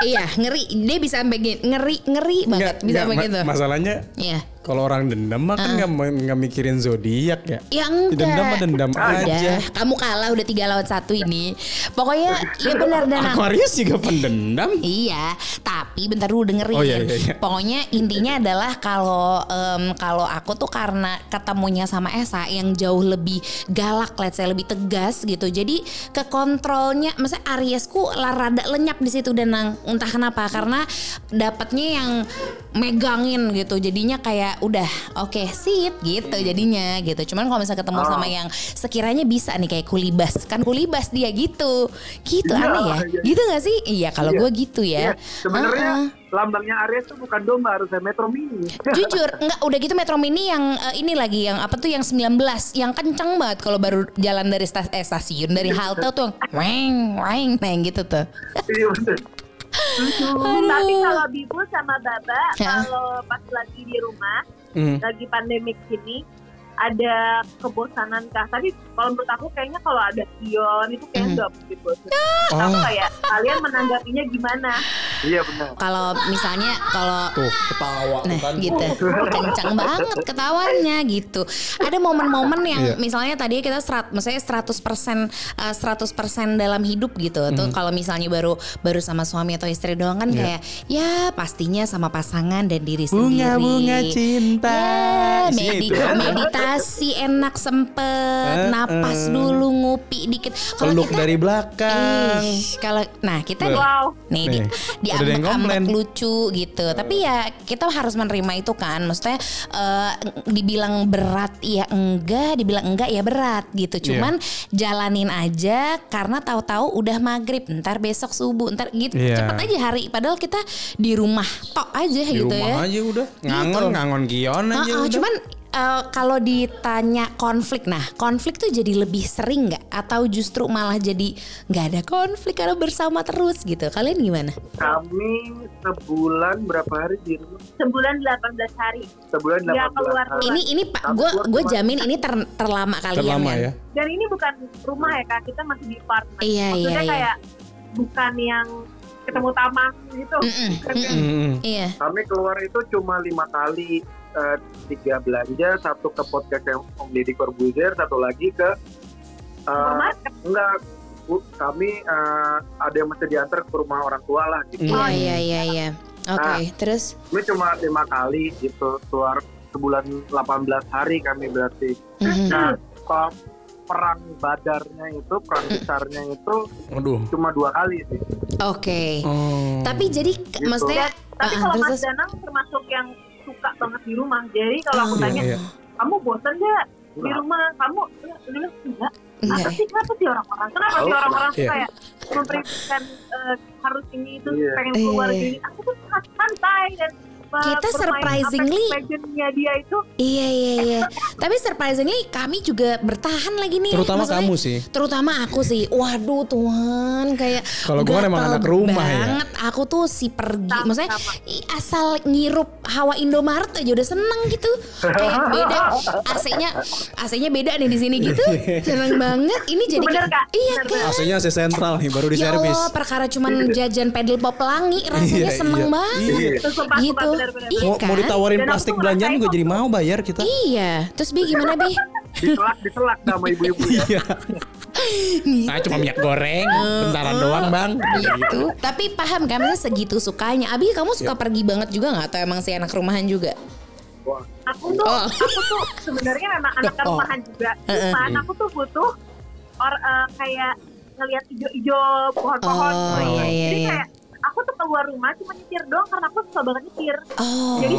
iya ngeri. Dia bisa sampai ngeri ngeri banget bisa Nggak, ma- begitu. masalahnya Iya. Kalau orang dendam mah kan nggak nggak mikirin zodiak ya. Ya enggak. Dendam mah dendam aja. Udah, kamu kalah udah tiga lawan satu ini. Pokoknya ya benar dan Aquarius juga pendendam. Iya, tapi bentar dulu dengerin. Oh, iya, iya, iya. Pokoknya intinya adalah kalau em, kalau aku tuh karena ketemunya sama Esa yang jauh lebih galak, let's say lebih tegas gitu. Jadi ke kontrolnya, maksudnya Ariesku rada lenyap di situ dan entah kenapa karena dapatnya yang megangin gitu. Jadinya kayak udah oke sip gitu jadinya gitu. Cuman kalau misalnya ketemu sama yang sekiranya bisa nih kayak kulibas, kan kulibas dia gitu. Gitu Iya, aneh ya. iya. Gitu gak sih? Iya, kalau Iya. gue gitu ya. Iya, sebenarnya Heeh. lambangnya Aries itu bukan domba, harusnya Metro Mini. Jujur, enggak udah gitu Metro Mini yang eh, ini lagi yang apa tuh yang 19 yang kenceng banget kalau baru jalan dari stas eh, stasiun dari halte tuh weng weng nah yang gitu tuh. Iya bener. Tapi kalau Bibu sama Baba Ya. kalau pas lagi di rumah Hmm. lagi pandemik gini ada kebosanan kah? Tapi kalau menurut aku kayaknya kalau ada Kion itu Hmm. kayaknya nggak mungkin bosan. Oh, Aku kayak kalian menanggapinya gimana? Iya benar. Kalau misalnya kalau tuh ketawa Nah kan. gitu Kencang banget ketawanya gitu Ada momen-momen yang Iya. Misalnya tadi kita serat, Misalnya 100% eh, 100% dalam hidup gitu Tuh kalau misalnya baru Baru sama suami atau istri doang kan Mhm. Iya. kayak Ya pastinya sama pasangan dan diri sendiri Bunga-bunga cinta. Ya medi- itu kan. meditasi enak sempet, Eh, napas eh. dulu ngopi dikit. Kalau kita dari belakang. Kalau nah kita Wow. nih Nih, di komplain. lucu gitu. Tapi ya kita harus menerima itu kan. Maksudnya eh, dibilang berat ya enggak, dibilang enggak ya berat gitu. Iya. Cuman jalanin aja karena tahu-tahu udah maghrib, ntar besok subuh, ntar gitu. Iya. Cepet aja hari. Padahal kita di rumah tok aja Di gitu rumah ya. aja udah. Ngangon, Gitu. ngangon kion aja Heeh, udah. cuman eh, kalau ditanya konflik, nah konflik tuh jadi lebih sering nggak? Atau justru malah jadi nggak ada konflik karena bersama terus gitu? Kalian gimana? Kami sebulan berapa hari di rumah? Sebulan 18 hari. Sebulan Nggak 18 keluar hari. Ini ini pak, gue gue jamin ini ter- terlama kalian Terlama kan? ya. Dan ini bukan rumah ya kak, kita masih di apartemen. Iya, Maksudnya iya, iya. kayak bukan yang ketemu taman gitu. Bukan kayak- mm-mm. Mm-mm. Iya. Kami keluar itu cuma lima kali eh, tiga belanja, satu ke podcast yang Om Deddy Corbuzier, satu lagi ke Supermarket. enggak Bu, kami eh, ada yang mesti diantar ke rumah orang tua lah gitu. Iya iya iya iya. Oke, terus Kami cuma lima kali gitu keluar sebulan 18 hari kami berarti. Mhm. Nah, kalau perang badarnya itu, perang besarnya itu Waduh. cuma dua kali sih. oke. Oh. Tapi jadi Gitu. maksudnya Tapi ah, kalau terus, Mas terus. Danang termasuk yang suka banget di rumah. Jadi kalau aku Oh, tanya, iya. kamu bosan gak di rumah? Kamu enggak, enggak, enggak. Enggak. Apa sih kenapa sih orang-orang? Kenapa sih orang-orang suka ya memberikan eh, harus ini itu Iya. pengen keluar Iya. gini? Aku tuh sangat santai dan eh, Kita surprisingly- dia itu Iya iya iya. Tapi surprisingly kami juga bertahan lagi nih. Terutama Maksudnya- kamu sih. Terutama aku sih. Waduh Tuhan kayak Kalau gua kan emang anak rumah ya. banget. Aku tuh si pergi. Sama, Maksudnya sama. i- asal ngirup hawa Indomaret aja udah seneng gitu. Kayak beda AC-nya AC-nya beda nih di sini gitu. Seneng banget. Ini jadi Bener, kayak- Kak. Iya kan. AC-nya AC sentral nih baru di Ya servis. Allah, perkara cuman jajan pedal pop pelangi rasanya Iya, seneng iya. banget. Iya. Gitu. Iya Mau, kan? mau ditawarin Dan plastik belanjaan juga jadi mau bayar kita. Iya. Terus Bi gimana Bi? Diselak, diselak sama ibu-ibu ya. Iya. Nah, cuma minyak goreng, bentaran doang, Bang. gitu. Tapi paham kan maksudnya segitu sukanya. Abi kamu suka Iya. pergi banget juga nggak atau emang si anak rumahan juga? Wah, aku tuh Oh. aku tuh sebenarnya memang anak Oh. rumahan juga Heeh. cuman aku tuh butuh or eh, kayak ngelihat hijau-hijau pohon-pohon Oh, iya, iya, jadi iya. kayak aku tuh keluar rumah cuma nyetir doang karena aku suka banget nyetir Oh. jadi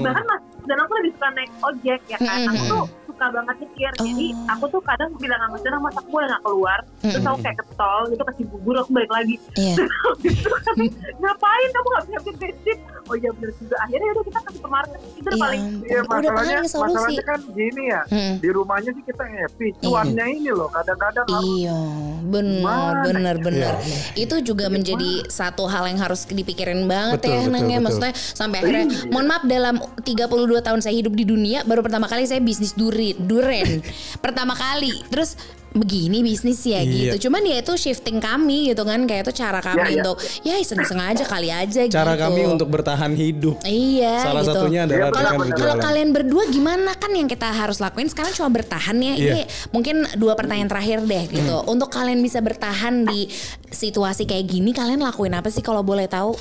bahkan mas dan aku lebih suka naik ojek ya kan Mm-mm. aku tuh suka banget nyetir jadi Oh. aku tuh kadang bilang sama Mas mas aku nggak keluar terus aku kayak ke tol gitu kasih bubur aku balik lagi Iya. gitu kan ngapain kamu nggak bisa bikin bensin oh iya bener juga akhirnya udah kita ke supermarket itu udah Iya paling. Iya Udah masalahnya, paling solusi. masalahnya kan gini ya. Hmm. Di rumahnya sih kita happy. Cuannya ini loh kadang-kadang Iya, benar, Gimana? benar, benar. Iya, Itu juga menjadi satu hal yang harus dipikirin banget Betul, ya, betul, Nang ya. betul. Maksudnya sampai akhirnya, mohon maaf dalam 32 tahun saya hidup di dunia, baru pertama kali saya bisnis duri, duren, pertama kali. Terus begini bisnis ya Iya. gitu. Cuman ya itu shifting kami gitu kan, kayak itu cara kami Ya, ya. untuk ya iseng-iseng aja kali aja Cara gitu. kami untuk bertahan hidup. Iya Salah gitu. satunya adalah Iya, Kalau kalau kalian berdua gimana kan yang kita harus lakuin sekarang cuma bertahan ya. Iya. Ini mungkin dua pertanyaan terakhir deh gitu. Untuk kalian bisa bertahan di situasi kayak gini kalian lakuin apa sih kalau boleh tahu?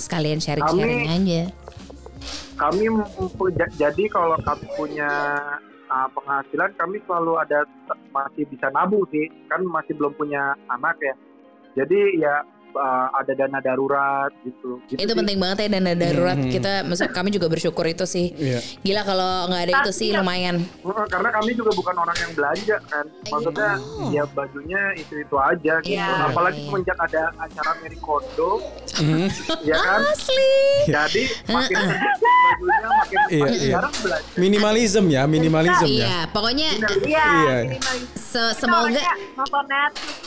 Sekalian sharing-sharing aja. kami jadi kalau kami punya uh, penghasilan kami selalu ada masih bisa nabung sih. Kan masih belum punya anak ya. Jadi ya uh, ada dana darurat gitu, gitu Itu sih. penting banget ya dana darurat. Mhm. Kita maksud kami juga bersyukur itu sih. Iya. Gila kalau nggak ada itu sih Tapi ya- lumayan. Heeh, karena kami juga bukan orang yang belanja kan maksudnya Oh. ya bajunya itu itu aja gitu Iya, apalagi iya. semenjak ada acara Mary Kondo Mhm. ya kan Asli. jadi makin sedikit bajunya makin Iya, makin iya. belanja Minimalism ya, minimalism ya. Iya, pokoknya iya Iya. se- semoga nonton Netflix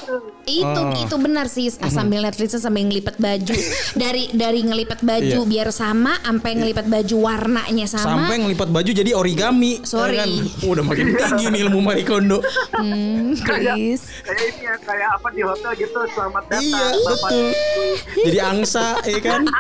Itu Oh. itu benar sih Ah, sambil Netflixnya sambil ngelipet baju dari dari ngelipet baju Iya. biar sama sampai ngelipet baju warnanya sama. Sampai ngelipat baju jadi origami. Sorry. Ya kan? Udah makin tinggi nih ilmu Marie Kondo. Hmm, please. kayak ini ya kayak apa di hotel gitu selamat datang iya, Bapak betul. Jadi angsa, ya kan?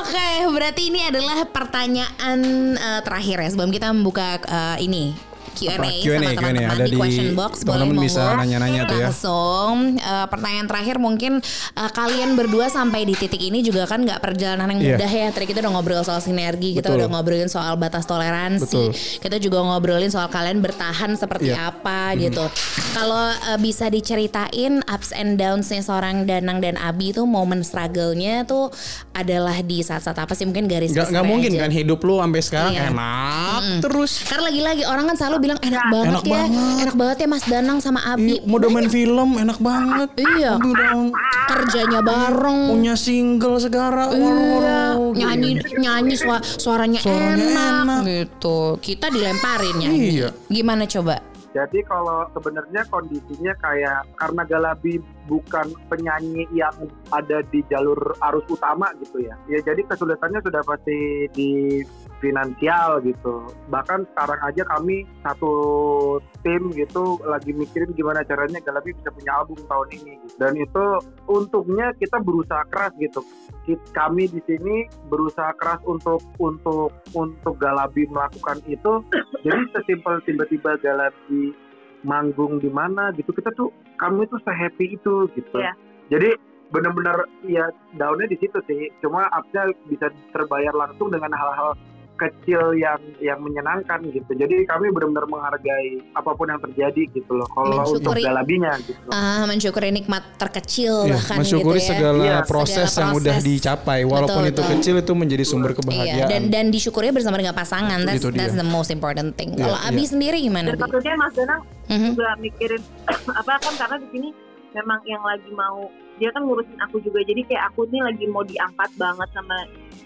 Oke, berarti ini adalah pertanyaan eh, terakhir ya sebelum kita membuka eh, ini Q&A, sama teman-teman. Ada di, di- question box teman-teman boleh bisa nanya-nanya tuh ya. Langsung eh, pertanyaan terakhir mungkin eh, kalian berdua sampai di titik ini juga kan nggak perjalanan yang Iya. mudah ya. Tadi kita udah ngobrol soal sinergi, kita Betul. udah ngobrolin soal batas toleransi, Betul. kita juga ngobrolin soal kalian bertahan seperti Iya. apa gitu. Kalau eh, bisa diceritain ups and downs-nya seorang Danang dan Abi itu momen struggle-nya tuh adalah di saat-saat apa sih mungkin garis Gak, nggak mungkin aja. kan hidup lu sampai sekarang Iya. enak terus. Karena lagi-lagi orang kan selalu bilang enak banget Enak ya, banget. enak banget ya Mas Danang sama Abi. Iya, mau main film enak banget. Iya. Bilang Kerjanya bareng. punya single segala. Iya, Waduh, nyanyi nyanyi sua- suaranya, Suaranya enak, enak. gitu. Kita dilemparin nyanyi. Iya. Gimana coba? Jadi kalau sebenarnya kondisinya kayak karena Galabi bukan penyanyi yang ada di jalur arus utama gitu ya. Ya jadi kesulitannya sudah pasti di finansial gitu. Bahkan sekarang aja kami satu tim gitu lagi mikirin gimana caranya Galabi bisa punya album tahun ini. gitu. Dan itu untungnya kita berusaha keras gitu. Kami di sini berusaha keras untuk untuk untuk Galabi melakukan itu. Jadi sesimpel tiba-tiba Galabi manggung di mana gitu kita tuh kami tuh sehappy itu gitu. Iya. Jadi benar-benar ya daunnya di situ sih. Cuma upnya bisa terbayar langsung dengan hal-hal kecil yang yang menyenangkan gitu. Jadi kami benar-benar menghargai apa pun yang terjadi gitu loh. Kalau untuk Mensyukuri. galabinya gitu. Ah, mensyukuri nikmat terkecil Iya, bahkan mensyukuri gitu ya. segala Iya, proses segala yang udah proses. dicapai walaupun Betul, itu betul. kecil itu menjadi sumber Iya, kebahagiaan. dan dan disyukuri bersama dengan pasangan. That's, Itu dia. that's the most important thing. Iya, Kalau Abi iya. sendiri gimana? Dan maksudnya Mas Danang Mhm. juga mikirin apa kan karena di sini memang yang lagi mau dia kan ngurusin aku juga jadi kayak aku nih lagi mau diangkat banget sama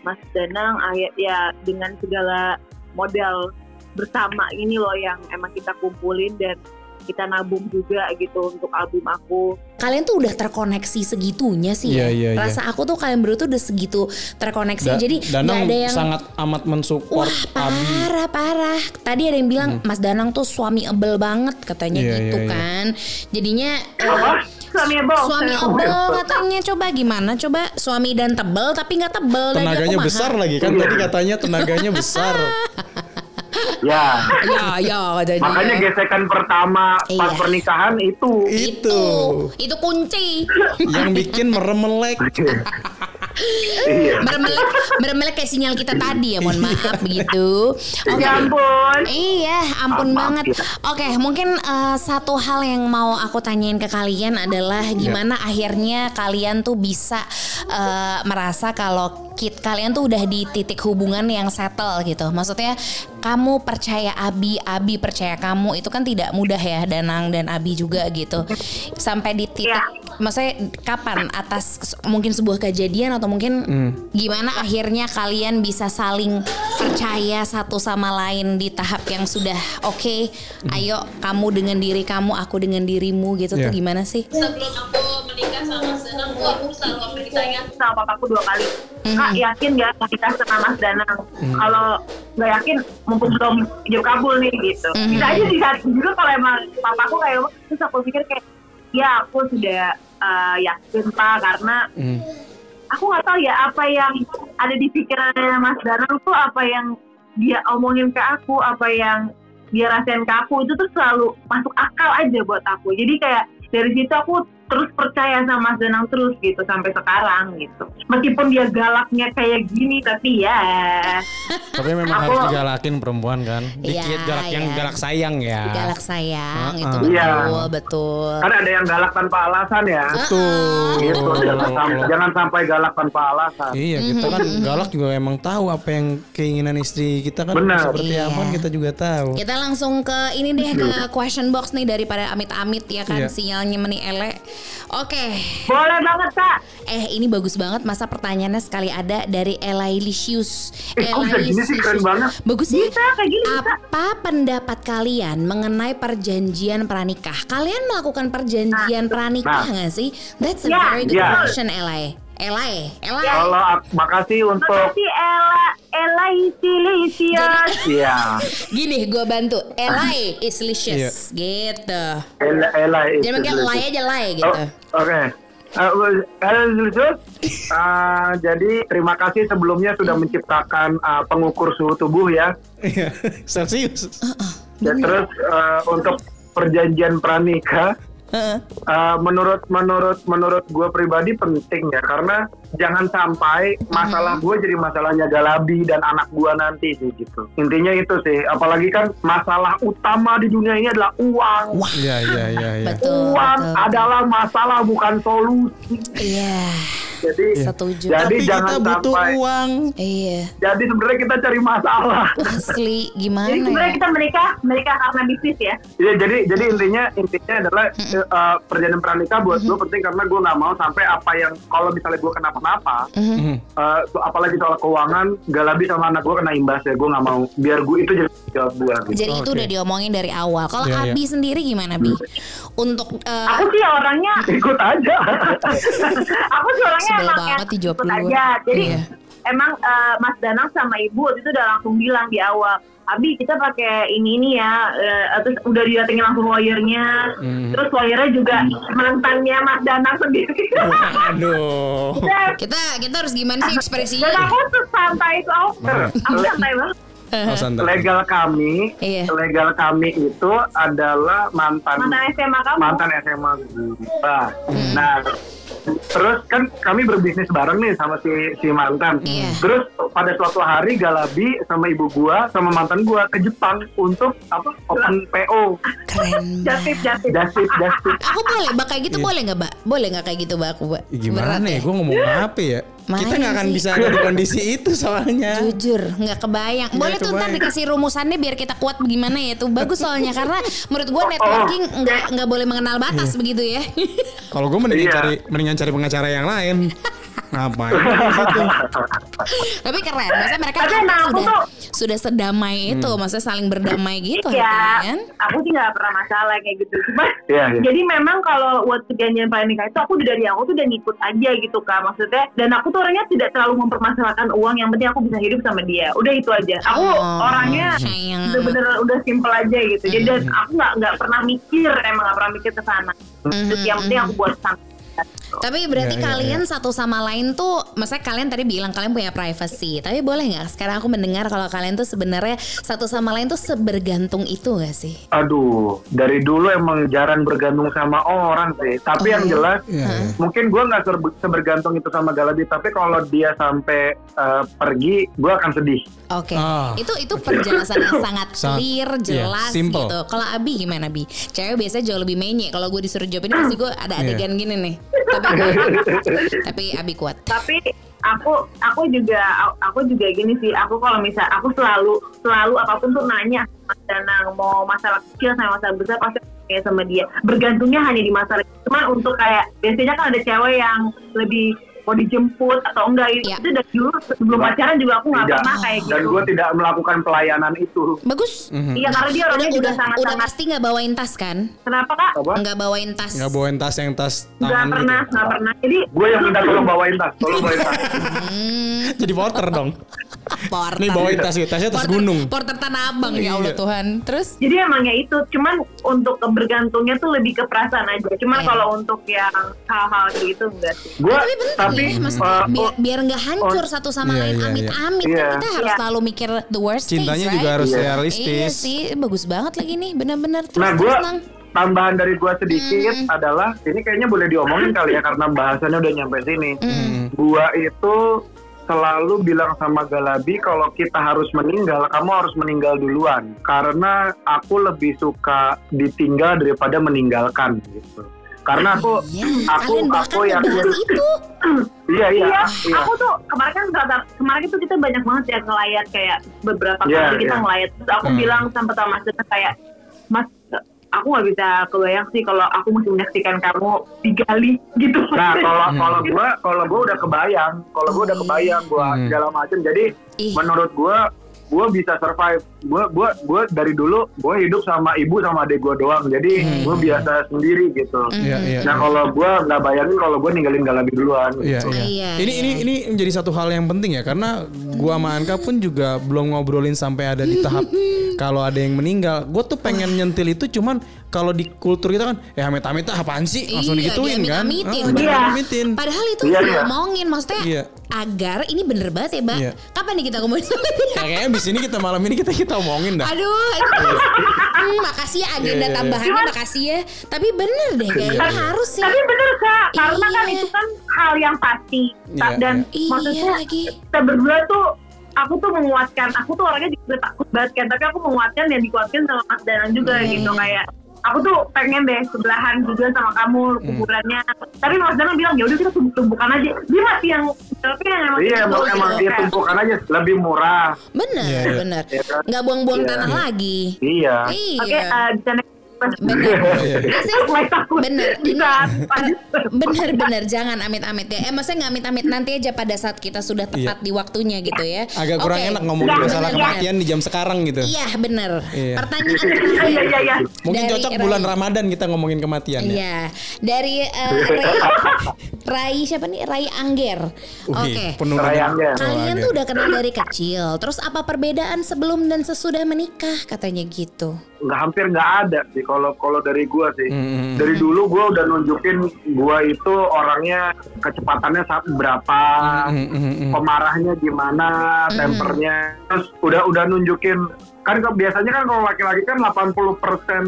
Mas Danang ayat ya dengan segala modal bersama ini loh yang emang kita kumpulin dan kita nabung juga gitu untuk album aku Kalian tuh udah terkoneksi segitunya sih Iya, ya. iya, iya. Rasa aku tuh kalian berdua tuh udah segitu terkoneksi. Da- Jadi Danang nggak ada yang sangat amat mensupport Wah Abi. parah parah. Tadi ada yang bilang Mas Danang tuh suami ebel banget katanya Iya, gitu iya, iya. kan. Jadinya apa suami bol suami katanya coba gimana? Coba suami dan tebel tapi nggak tebel Tenaganya besar lagi kan tadi katanya tenaganya besar. Ya. Ya ya katanya. Makanya gesekan pertama pas Iya. pernikahan itu. itu itu kunci. yang bikin meremelek. Iya. Meremelek meremelek kayak sinyal kita tadi ya, mohon maaf begitu. Oke. ya ampun Iya, ampun Maaf, banget. ya. Oke, mungkin eh, satu hal yang mau aku tanyain ke kalian adalah gimana akhirnya kalian tuh bisa eh, merasa kalau kit kalian tuh udah di titik hubungan yang settle gitu. Maksudnya kamu percaya Abi, Abi percaya kamu itu kan tidak mudah ya Danang dan Abi juga gitu. Sampai di titik Iya. maksudnya kapan? Atas mungkin sebuah kejadian atau mungkin gimana akhirnya kalian bisa saling percaya satu sama lain di tahap yang sudah oke? Ayo kamu dengan diri kamu aku dengan dirimu gitu tuh Iya. gimana sih? Sebelum aku menikah sama Danang aku selalu apa ditanya sama papaku dua kali. Kak yakin nggak mau nikah sama Mas Danang? Kalau nggak yakin mumpung belum jauh kabul nih gitu Mhm. bisa aja sih saat juga kalau emang papaku kayak terus aku pikir kayak ya aku sudah uh, yakin pak karena Hmm. aku nggak tahu ya apa yang ada di pikirannya Mas Danang tuh apa yang dia omongin ke aku apa yang dia rasain ke aku itu tuh selalu masuk akal aja buat aku jadi kayak dari situ aku terus percaya sama Mas Danang terus gitu sampai sekarang gitu meskipun dia galaknya kayak gini tapi ya Tapi memang Aku- harus digalakin perempuan kan. Dikit Iya, galak yang iya. galak sayang ya. galak sayang Ah, itu ah. betul Iya. betul Kan ada yang galak tanpa alasan ya. Betul. Gitu, jangan sampai, jangan sampai galak tanpa alasan. Iya kita kan galak juga emang tahu apa yang keinginan istri kita kan Benar. seperti Iya. apa kita juga tahu. kita langsung ke ini deh ke question box nih daripada amit-amit ya kan Iya. sinyalnya meni ele oke boleh banget kak Eh ini bagus banget masa pertanyaannya sekali ada dari Elailicious. Eh, gini sih? Keren banget. Bagus ya? bisa kayak gini bisa Apa pendapat kalian mengenai perjanjian pranikah? Kalian melakukan perjanjian pranikah Nah. nggak sih? That's a Ya, very good ya. question, Elai. Elai, Elai. Kalau ak- makasih untuk makasih Ella Ella Isilisius Iya. Gini, gue bantu. Elai is licious, gitu. Ella Ella itu Jangan pakai dulu. Elai aja, Lai Oh, gitu. Oke. Eh, Halo Zulzul. Eh, jadi terima kasih sebelumnya sudah menciptakan eh, pengukur suhu tubuh ya. Iya. Celsius. Ya, terus eh, untuk perjanjian pranikah. Uh, menurut menurut menurut gue pribadi penting ya karena jangan sampai masalah gue jadi masalahnya Galabi dan anak gue nanti sih gitu intinya itu sih apalagi kan masalah utama di dunia ini adalah uang Iya iya iya iya. Betul. uang betul. adalah masalah bukan solusi Iya. Jadi Setuju. jadi Tapi jangan kita butuh sampai uang. Iya. jadi sebenarnya kita cari masalah Asli gimana Jadi sebenarnya ya? kita menikah menikah karena bisnis ya. Iya jadi jadi intinya intinya adalah uh, perjanjian pranikah buat gue penting karena gue nggak mau sampai apa yang kalau misalnya gue kenapa-napa Mhm. uh, apalagi soal keuangan Galabi sama anak gue kena imbas ya gue nggak mau biar gue itu jadi jawab gue gitu. Jadi itu Oke. udah diomongin dari awal. Kalau Iya, iya. Abi sendiri gimana Bi? Untuk eh, Aku sih orangnya ikut aja aku sih orangnya Sebel emang banget dijawab duluan. aja. Jadi Iya. emang eh, Mas Danang sama Ibu waktu itu udah langsung bilang di awal, Abi kita pakai ini ini ya, eh, terus udah didatengin langsung lawyernya, Hmm. terus lawyernya juga mantannya Mas Danang sendiri. Aduh. Dan- kita kita harus gimana sih dan ekspresinya? aku santai itu, aku, aku santai banget. Oh, santai. legal kami Iya. legal kami itu adalah mantan Mantan SMA kamu. mantan SMA gue. Nah, terus kan kami berbisnis bareng nih sama si si mantan. Iya. Terus pada suatu hari Galabi sama ibu gua sama mantan gua ke Jepang untuk apa? Open PO. Keren Jasip, jasip. Dasip dasip. Aku boleh, Mbak kayak gitu boleh nggak, Mbak? Boleh nggak kayak gitu, Mbak? Aku, Mbak? Gimana Berat nih? Gue ngomong apa ya? Makanya Kita nggak akan bisa ada di kondisi itu soalnya. Jujur, nggak kebayang. Boleh tuh ntar kebayang. dikasih rumusannya biar kita kuat bagaimana ya tuh. Bagus soalnya karena menurut gua networking nggak nggak boleh mengenal batas begitu ya. Kalau gue mendingan Iya. cari mendingan cari pengacara yang lain. Ngapain di situ? Tapi keren, maksudnya mereka Tapi emang aku sudah tuh- sudah sedamai itu, maksudnya saling berdamai gitu Iya, artinya kan. aku sih nggak pernah masalah kayak gitu. Cuma Iya, iya. jadi memang kalau buat perjanjian pranikah itu aku udah dari aku tuh udah ngikut aja gitu kak maksudnya. Dan aku tuh orangnya tidak terlalu mempermasalahkan uang. Yang penting aku bisa hidup sama dia. Udah itu aja. Aku Oh, orangnya sayang. bener-bener udah simple aja gitu. Jadi dan aku nggak nggak pernah mikir emang nggak pernah mikir ke sana. Terus yang penting aku buat sang. Tapi berarti iya, kalian satu sama lain tuh, maksudnya kalian tadi bilang kalian punya privacy. Tapi boleh nggak? Sekarang aku mendengar kalau kalian tuh sebenarnya satu sama lain tuh sebergantung itu gak sih? Aduh, dari dulu emang jarang bergantung sama orang sih. Tapi Oh, yang iya? jelas, Iya, iya. mungkin gua nggak sebergantung itu sama Galabi. Tapi kalau dia sampai eh, pergi, gua akan sedih. Oke, Ah. itu itu penjelasan yang sangat clear, iya, jelas simple. gitu. Kalau Abi gimana Bi? Cewek biasanya jauh lebih menye. Kalau gue disuruh jawab ini pasti gue ada adegan gini nih. Tapi tapi Abi kuat. tapi aku aku juga aku juga gini sih. Aku kalau misal aku selalu selalu apa pun tuh nanya Mas Danang mau masalah kecil sama masalah besar pasti kayak sama dia. Bergantungnya hanya di masalah cuman untuk kayak biasanya kan ada cewek yang lebih mau dijemput atau enggak Iya. itu dari dulu sebelum Enggak. pacaran juga aku nggak Tidak. pernah kayak Dan gitu gue tidak melakukan pelayanan itu. Bagus. Mhm. iya karena dia Udah orangnya juga udah sangat udah sangat pasti nggak bawain tas kan? kenapa kak? Nggak bawain tas. Nggak bawain tas yang tas nggak tangan pernah gitu. nggak pernah jadi Gue yang minta tolong bawain tas, tolong bawain tas. Hmm, Jadi porter dong. Porter. Nih bawain tas ya, tasnya tas Porter- gunung. Porter tanah abang ya Allah Iya. Tuhan. Terus jadi emangnya itu cuman untuk bergantungnya tuh lebih ke perasaan aja cuman Iya. kalau untuk yang hal-hal gitu enggak sih Gue tapi penting tapi ya, maksudnya eh, biar biar nggak hancur oh, satu sama iya, lain iya, amit-amit kan iya. kita harus Iya. selalu mikir the worst Cintanya case, juga right? harus Iya. Iya realistis. sih, bagus banget lagi nih, benar-benar terus Nah, gua- Nang. tambahan dari gue sedikit Hmm. adalah ini kayaknya boleh diomongin kali ya karena bahasannya udah nyampe sini. Hmm. Gua itu selalu bilang sama Galabi kalau kita harus meninggal, kamu harus meninggal duluan. Karena aku lebih suka ditinggal daripada meninggalkan gitu. Karena aku Iya, aku kalian bahkan aku yang itu. iya iya Iya, iya. aku tuh kemarin kan kata- kemarin itu kita banyak banget ya ngelayat kayak beberapa Iya, kali kita iya. ngelayat. Terus aku Hmm. bilang sama Mas Dana kayak, Mas, aku nggak bisa kebayang sih kalau aku mesti menyaksikan kamu digali gitu. Nah kalau Hmm. kalau gua kalau gua udah kebayang, kalau gua udah kebayang gua Hmm. segala macam. Jadi Ih. menurut gua gua bisa survive. Gua gua gua dari dulu gua hidup sama ibu sama adik gua doang. Jadi Hmm. gua biasa sendiri gitu. Iya, iya. Nah kalau gua nggak bayangin kalau gua ninggalin Galabi duluan. Iya, gitu. iya. Iya, Ini iya. ini ini menjadi satu hal yang penting ya karena gua sama Anka pun juga belum ngobrolin sampai ada di tahap kalau ada yang meninggal. Gue tuh pengen nyentil itu cuman kalau di kultur kita kan ya amit-amit ah, apaan sih langsung Iya, digituin kan. Ah, Iya. Padahal itu Iya, iya. ngomongin maksudnya Iya. agar ini bener banget ya, Mbak. Iya. Kapan nih kita ngomongin ini? Ya, kayaknya di sini kita malam ini kita kita omongin dah. Aduh, hmm, makasih ya agenda Iya, iya, iya. tambahannya makasih ya. Tapi bener deh kayaknya harus sih. Tapi bener kak, karena kan Iya. itu kan hal yang pasti. Iya, Dan iya. maksudnya Iya lagi. kita berdua tuh, aku tuh menguatkan. Aku tuh orangnya juga takut banget kan, tapi aku menguatkan yang dikuatkan sama Mas Danang juga Iya, gitu iya. kayak. Aku tuh pengen deh sebelahan juga sama kamu Hmm. kuburannya. Tapi Mas Danang bilang ya udah kita tumbuk-tumbukan aja. Dia masih yang tapi yang emang Iya emang gitu, emang dia tumpukan aja lebih murah. Bener, Iya, iya. bener. Nggak buang-buang Iya. tanah lagi. Iya. Iya. Oke, eh, bisa Bener. Iya. Bener. Bener jangan amit-amit ya. Eh maksudnya nggak amit-amit nanti aja pada saat kita sudah tepat di waktunya gitu ya. Iya. Agak kurang enak ngomongin Iya, masalah bener, kematian di jam sekarang gitu. Iya bener. Iya. Pertanyaan Iya, terakhir. iya, iya. Mungkin Dari cocok Rai. bulan Ramadan kita ngomongin kematian ya. Iya, dari eh, Rai, Rai siapa nih? Rai Angger. Oke. dengan- ya. Kalian Angger. tuh udah kenal dari kecil. Terus apa perbedaan sebelum dan sesudah menikah katanya gitu? nggak hampir nggak ada sih kalau kalau dari gua sih Hmm. dari dulu gua udah nunjukin gua itu orangnya kecepatannya saat berapa Hmm, hmm, hmm. pemarahnya gimana tempernya terus udah udah nunjukin kan biasanya kan kalau laki-laki kan 80%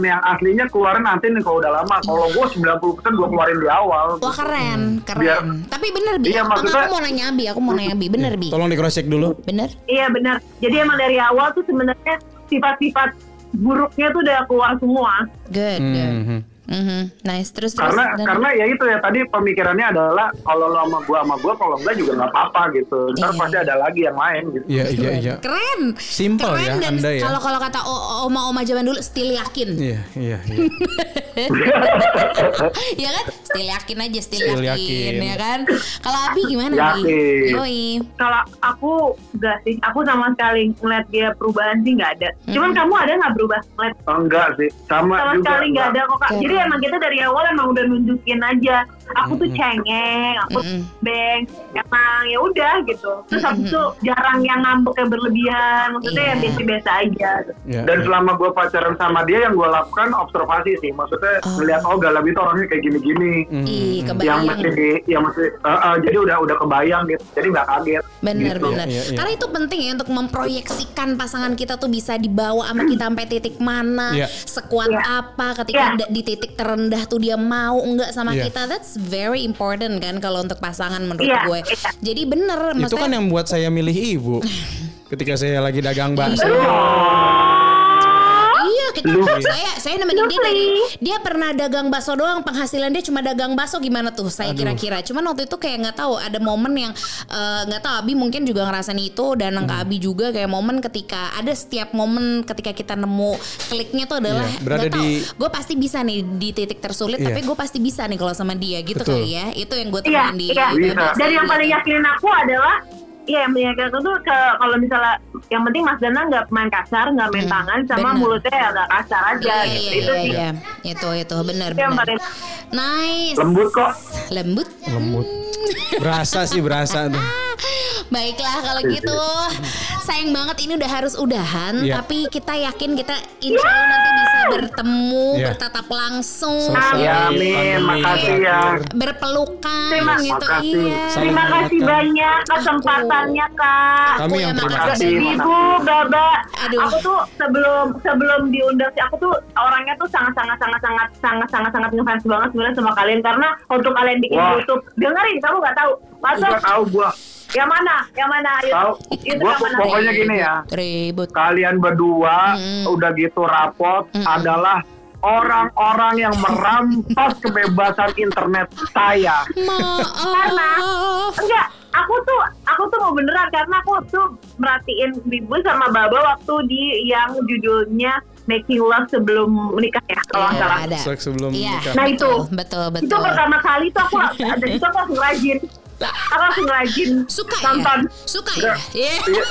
yang aslinya keluarin nanti nih kalau udah lama kalau gua 90% gua keluarin di awal Wah keren, keren. Biar- Tapi bener bi. Iya, maksudnya- aku mau nanya bi, aku mau nanya bi. Bener bi. Tolong di cross check dulu. Bener. Iya benar. Jadi emang dari awal tuh sebenarnya sifat-sifat buruknya tuh udah keluar semua. Good, good. Hmm, hmm. Mhm. Nice. Terus terus. karena dan- karena ya itu ya tadi pemikirannya adalah kalau lo sama gua sama gua kalau enggak juga nggak apa-apa gitu ntar Iya, pasti ada lagi yang lain gitu Iya, iya, iya. Keren. Simple Keren ya, dan Anda ya. Kalau kalau kata oma-oma zaman dulu still yakin. Iya, iya, iya. ya kan? Still yakin aja, still, Still yakin, yakin. ya kan? Kalau Abi gimana? Yakin. Yoi. Kalau aku enggak sih, aku sama sekali ngeliat dia perubahan sih nggak ada. Cuman kamu ada nggak berubah? Ngeliat enggak sih sama, sama juga sekali nggak ada kok kak. Jadi emang kita dari awal emang udah nunjukin aja. Aku tuh cengeng, aku Mm-mm. beng, emang ya udah gitu. Terus habis itu jarang yang ngambek yang berlebihan, maksudnya Iya. yang biasa-biasa aja. Iya, dan iya. selama gue pacaran sama dia yang gue lakukan observasi sih maksudnya Oh. melihat oh Galam itu orangnya kayak gini-gini hmm. yang di yang mesti eh, eh, jadi udah udah kebayang gitu jadi nggak kaget Bener gitu. bener. Iya, iya. Karena itu penting ya untuk memproyeksikan pasangan kita tuh bisa dibawa sama kita sampai titik mana, Iya. sekuat Iya. apa ketika da- di titik terendah tuh dia mau enggak sama Iya. kita. That's very important kan kalau untuk pasangan menurut Iya, gue. iya. Jadi bener Itu maksudnya kan yang buat saya milih ibu. Ketika saya lagi dagang bakso. Iya, kita Lu- saya saya nemenin dia dari please. dia pernah dagang bakso doang, penghasilan dia cuma dagang bakso gimana tuh? Saya kira-kira. Cuman waktu itu kayak nggak tahu ada momen yang eh, nggak tahu Abi mungkin juga ngerasain itu dan Hmm. Abi juga kayak momen ketika ada setiap momen ketika kita nemu kliknya tuh adalah Iya, berada di- gue pasti bisa nih di titik tersulit Iya. tapi gue pasti bisa nih kalau sama dia gitu Betul. kali ya. Itu yang gue Iya, temuin di iya. Bisa. Dan yang paling yakinin aku adalah Iya, yang aku tuh ke kalau misalnya yang penting Mas Dana nggak main kasar, nggak main Hmm, tangan, sama bener. mulutnya agak kasar aja Iya, gitu. iya, itu iya, sih iya. Itu itu benar yang paling Nice. lembut kok Lembut. Lembut. Berasa sih berasa tuh. Baiklah kalau gitu sayang banget ini udah harus udahan Iya. tapi kita yakin kita insya Allah nanti bisa bertemu Iya. bertatap langsung amin. pandemi Makasih ya. berpelukan Terima gitu kasih. iya. Terima kasih banyak kesempatannya kak. Kami yang terima makasih. kasih. Ibu, Baba, Aduh. aku tuh sebelum sebelum diundang sih aku tuh orangnya tuh sangat sangat sangat sangat sangat sangat sangat ngefans banget sebenarnya sama kalian karena untuk kalian bikin Wah. YouTube dengerin kamu nggak tahu masa tahu gua yang mana? Yang mana? Ayo tahu itu gua yang mana? pokoknya gini ya. Ribut. Kalian berdua Mm-mm. udah gitu rapot Mm-mm. adalah orang-orang yang merampas kebebasan internet saya. Maaf. Enggak aku tuh aku tuh mau beneran karena aku tuh merhatiin Bibu sama Baba waktu di yang judulnya Making Love sebelum menikah ya kalau nggak Iya, salah. ada. Seks sebelum Iya, nikah. Nah, itu. betul betul itu pertama kali tuh aku ada itu aku langsung rajin aku langsung rajin suka nonton ya suka ya Iya.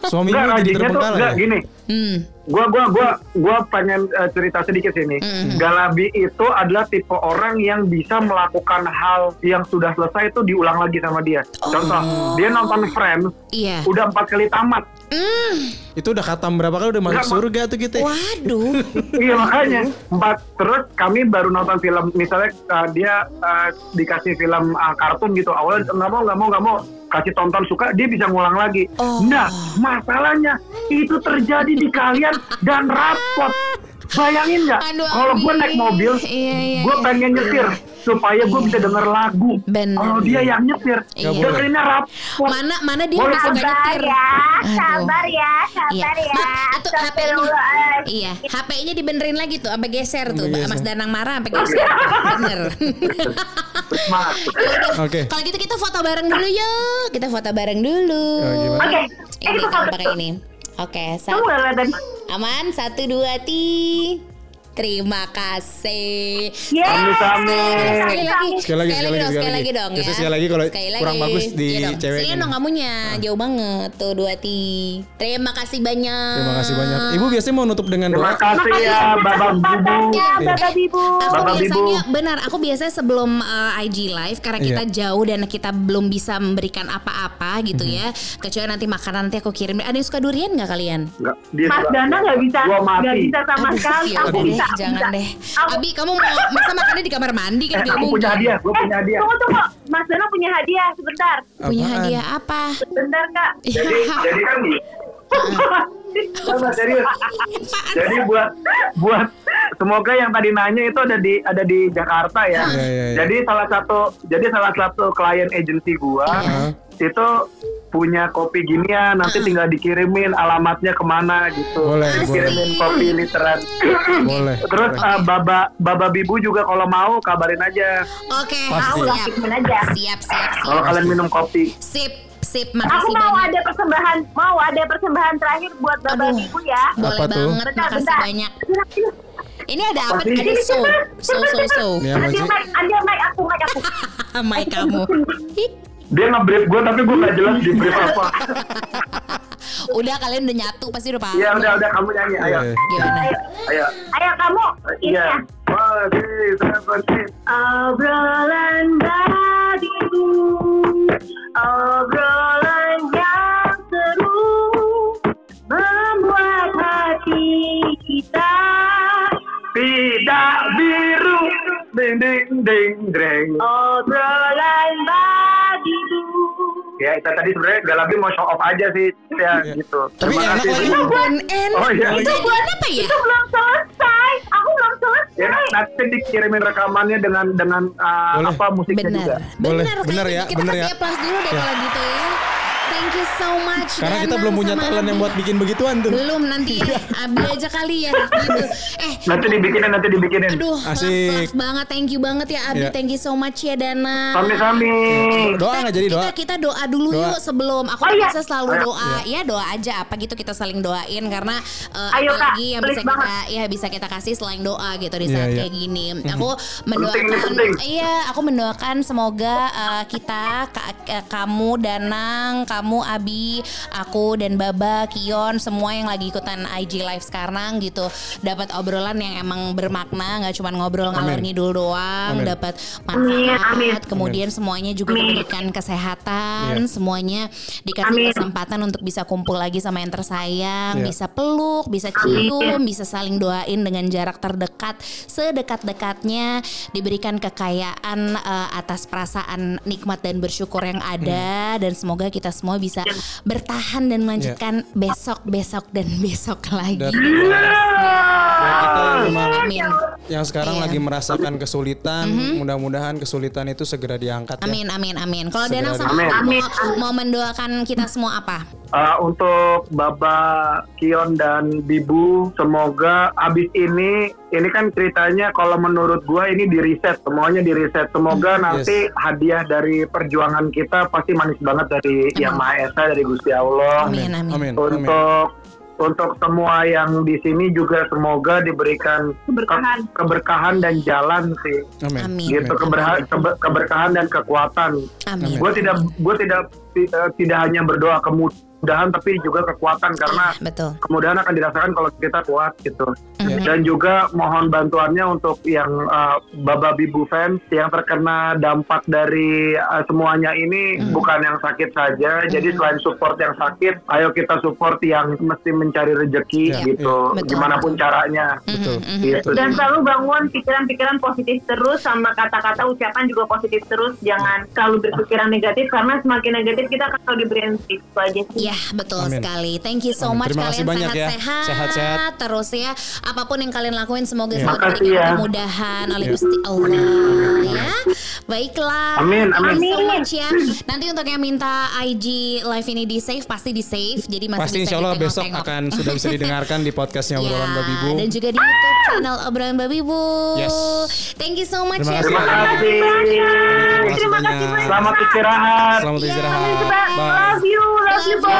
Suaminya enggak jadi rajinnya tuh terbengkalai. enggak ya? gini hmm. gua gua gua gua pengen eh, cerita sedikit sini. Mm-mm. Galabi itu adalah tipe orang yang bisa melakukan hal yang sudah selesai itu diulang lagi sama dia. Contoh, dia nonton Friends iya udah empat kali tamat. Hmm. Itu udah katam berapa kali udah masuk surga tuh kita. waduh iya makanya empat. Terus kami baru nonton film misalnya uh, dia uh, dikasih film uh, kartun gitu. Awalnya nggak mau nggak mau nggak mau. kasih tonton suka dia bisa ngulang lagi. Oh. Nah masalahnya itu terjadi di kalian dan rapot. Bayangin nggak? Aduh, Kalau gue naik mobil, Iya, iya, gue iya. pengen nyetir supaya gue bisa denger lagu. Kalau dia yang nyetir, Iya. dengerinnya rapot. Mana mana dia Boleh. nggak suka Sabar nyetir. ya, Aduh. sabar ya, Iya. sabar ya. Ma, itu HP-nya. Astagfirullahaladzim. Iya, HP-nya dibenerin lagi tuh, sampai geser tuh. Sampai Mas geser. Danang marah sampai geser. Bener. Oke. Kalau gitu kita foto bareng dulu yuk. Kita foto bareng dulu. Oh? Oke, eh Ini kita pakai ini. Oke, Kamu satu. Aman, satu dua tiga. Terima kasih. Yeay. Sami-sami. Sekali lagi, Sekali lagi, sekali lagi, dong, sekali lagi. lagi dong ya. sekali lagi kalau Sekali kurang lagi. bagus di Iya Sini nih. dong kamunya, jauh banget tuh dua ti. Terima kasih banyak. Terima kasih banyak. Ibu biasanya mau nutup dengan Terima doa. kasih ya Babang Bubu. Ya, Bapak Bibu. Aku Bapak biasanya Bibu. benar, aku biasanya sebelum uh, IG live karena kita Iya. jauh dan kita belum bisa memberikan apa-apa gitu Mhm. ya. Kecuali nanti makanan nanti aku kirim. Ada yang suka durian nggak kalian? Mas. Dana nggak bisa, Gua mati. nggak bisa sama sekali. ya Aku bisa, jangan bisa. deh. Aku- Abi, kamu mau masa makannya di kamar mandi kan Eh, aku punya hadiah, gue punya hadiah. Tunggu tunggu, Mas Dana punya hadiah sebentar, Punya Apaan? hadiah apa? sebentar kak. Jadi, jadi kan nih. Sama serius. Jadi buat buat semoga yang tadi nanya itu ada di ada di Jakarta ya. Iya, iya, iya. Jadi salah satu jadi salah satu klien agensi gua Iya. itu punya kopi ginian nanti tinggal dikirimin alamatnya ke mana gitu. Boleh, Dikirimin kopi literan. Boleh. Terus boleh. uh, baba baba bibu juga kalau mau kabarin aja Oke, langsungin aja. Siap, siap, siap. kalau kalian minum kopi. Sip, sip. Aku Makasih mau banyak. ada persembahan, mau ada persembahan terakhir buat Bapak Aduh. Bibu ya. Boleh Apa tuh? banget, Bentar, makasih bentar. banyak. Ini ada apa? Ada so, so, so, so. Ini apa Ambil sih? mic, ambil mic aku, mic aku. Mai kamu. Dia nge-brief gue tapi gue gak jelas di brief apa. Udah kalian udah nyatu pasti udah paham. Iya udah udah kamu nyanyi ayo. Iya. Gimana? Ayo. Ayo kamu, ini Iya. ya. Masih seperti Obrolan babibu, obrolan yang seru, membuat hati kita tidak biru ding ding ding dreng. obrolan babibu. Ya itu tadi sebenarnya gak lebih mau show off aja sih ya gitu. Tapi Terima enak kasih. lagi. Enak. Oh, iya. Itu buat apa ya? Itu belum selesai, Ya, nanti dikirimin rekamannya dengan dengan uh, Boleh. apa musiknya Benar. juga. Boleh. Benar, Benar kayaknya ya, Kita benar kasih ya. applause dulu deh Ya. kalau gitu ya. Thank you so much. Karena kita Danang belum punya talent yang buat bikin begituan tuh. Belum nanti ya. Abi aja kali ya gitu. Eh, Nanti dibikinin nanti dibikinin. aduh, Asik. love, love banget. Thank you banget ya Abi. Ya. Thank you so much ya Dana. Sami-sami. Doa nggak jadi doa? Kita, kita doa dulu Doa. yuk sebelum aku Oh, tuh iya. biasa selalu Ayo. doa ya doa aja apa gitu kita saling doain karena uh, Ayo, Kak. apalagi yang bisa kita ya bisa kita kasih selain doa gitu di Iya, saat iya. kayak gini. Aku mendoakan iya aku mendoakan semoga uh, kita ka- ka- kamu Danang, kamu Abi, aku dan Baba, Kion semua yang lagi ikutan IG live sekarang gitu dapat obrolan yang emang bermakna nggak cuma ngobrol ngalor Amin. ngidul doang Amin. dapat Amin, manfaat amin. kemudian semuanya juga Amin. diberikan kesehatan Iya. semuanya dikasih Amin. kesempatan untuk bisa kumpul lagi sama yang tersayang Iya. bisa peluk bisa cium bisa saling doain dengan jarak terdekat sedekat-dekatnya diberikan kekayaan eh, atas perasaan nikmat dan bersyukur yang ada dan semoga kita semua bisa bertahan dan melanjutkan besok besok dan besok lagi Dan buat kita yang memang amin yang sekarang Iya. lagi merasakan kesulitan, mudah-mudahan kesulitan itu segera diangkat ya. amin amin amin kalau Danang sama Amin. kamu Amin. mau mendoakan kita semua apa Uh, untuk Baba Kion dan Bibu, semoga abis ini, ini kan ceritanya kalau menurut gua ini di reset, semuanya di reset. Semoga nanti hadiah dari perjuangan kita pasti manis banget dari Yang Maha Esa, dari Gusti Allah. amin amin, Amin. Amin. Untuk untuk semua yang di sini juga semoga diberikan ke- Keberkahan. keberkahan dan jalan sih. Amin. Amin. Gitu keberha- kebe- keberkahan dan kekuatan. amin Gue tidak gue tidak ti- eh, tidak hanya berdoa kemudahan tapi juga kekuatan karena Iya, betul kemudahan akan dirasakan kalau kita kuat gitu. Amin. Dan juga mohon bantuannya untuk yang uh, Baba Bibu fans yang terkena dampak dari uh, semuanya ini Hmm. bukan yang sakit saja. Jadi selain support yang sakit, ayo kita support yang mesti mencari rezeki Iya, gitu. iya. Betul, Gimana pun betul. caranya. Betul. Mhm. Gitu. Dan selalu bangun pikiran-pikiran positif terus sama kata-kata ucapan juga positif terus. Jangan selalu berpikiran negatif karena semakin negatif kita kalau diberikan tips itu aja sih. Ya betul Amin. sekali. Thank you so Amin. much Terima kalian kasih banyak ya. sehat-sehat. Sehat-sehat. Terus ya apa pun yang kalian lakuin semoga Ya. selalu diberikan ya. kemudahan oleh Ya. Gusti Allah ya. Baiklah. Amin, amin. Thank you so much ya. Nanti untuk yang minta IG live ini di save pasti di save. Jadi masih Pasti bisa insya Allah besok ditengok-tengok. akan sudah bisa didengarkan di podcastnya obrolan Ya, babi bu. Dan juga di YouTube channel obrolan babi bu. Yes. Thank you so much Terima ya. kasih. Terima kasih. Terima kasih banyak. Selamat istirahat. Selamat Ya, istirahat. Love Bye. you, love you both.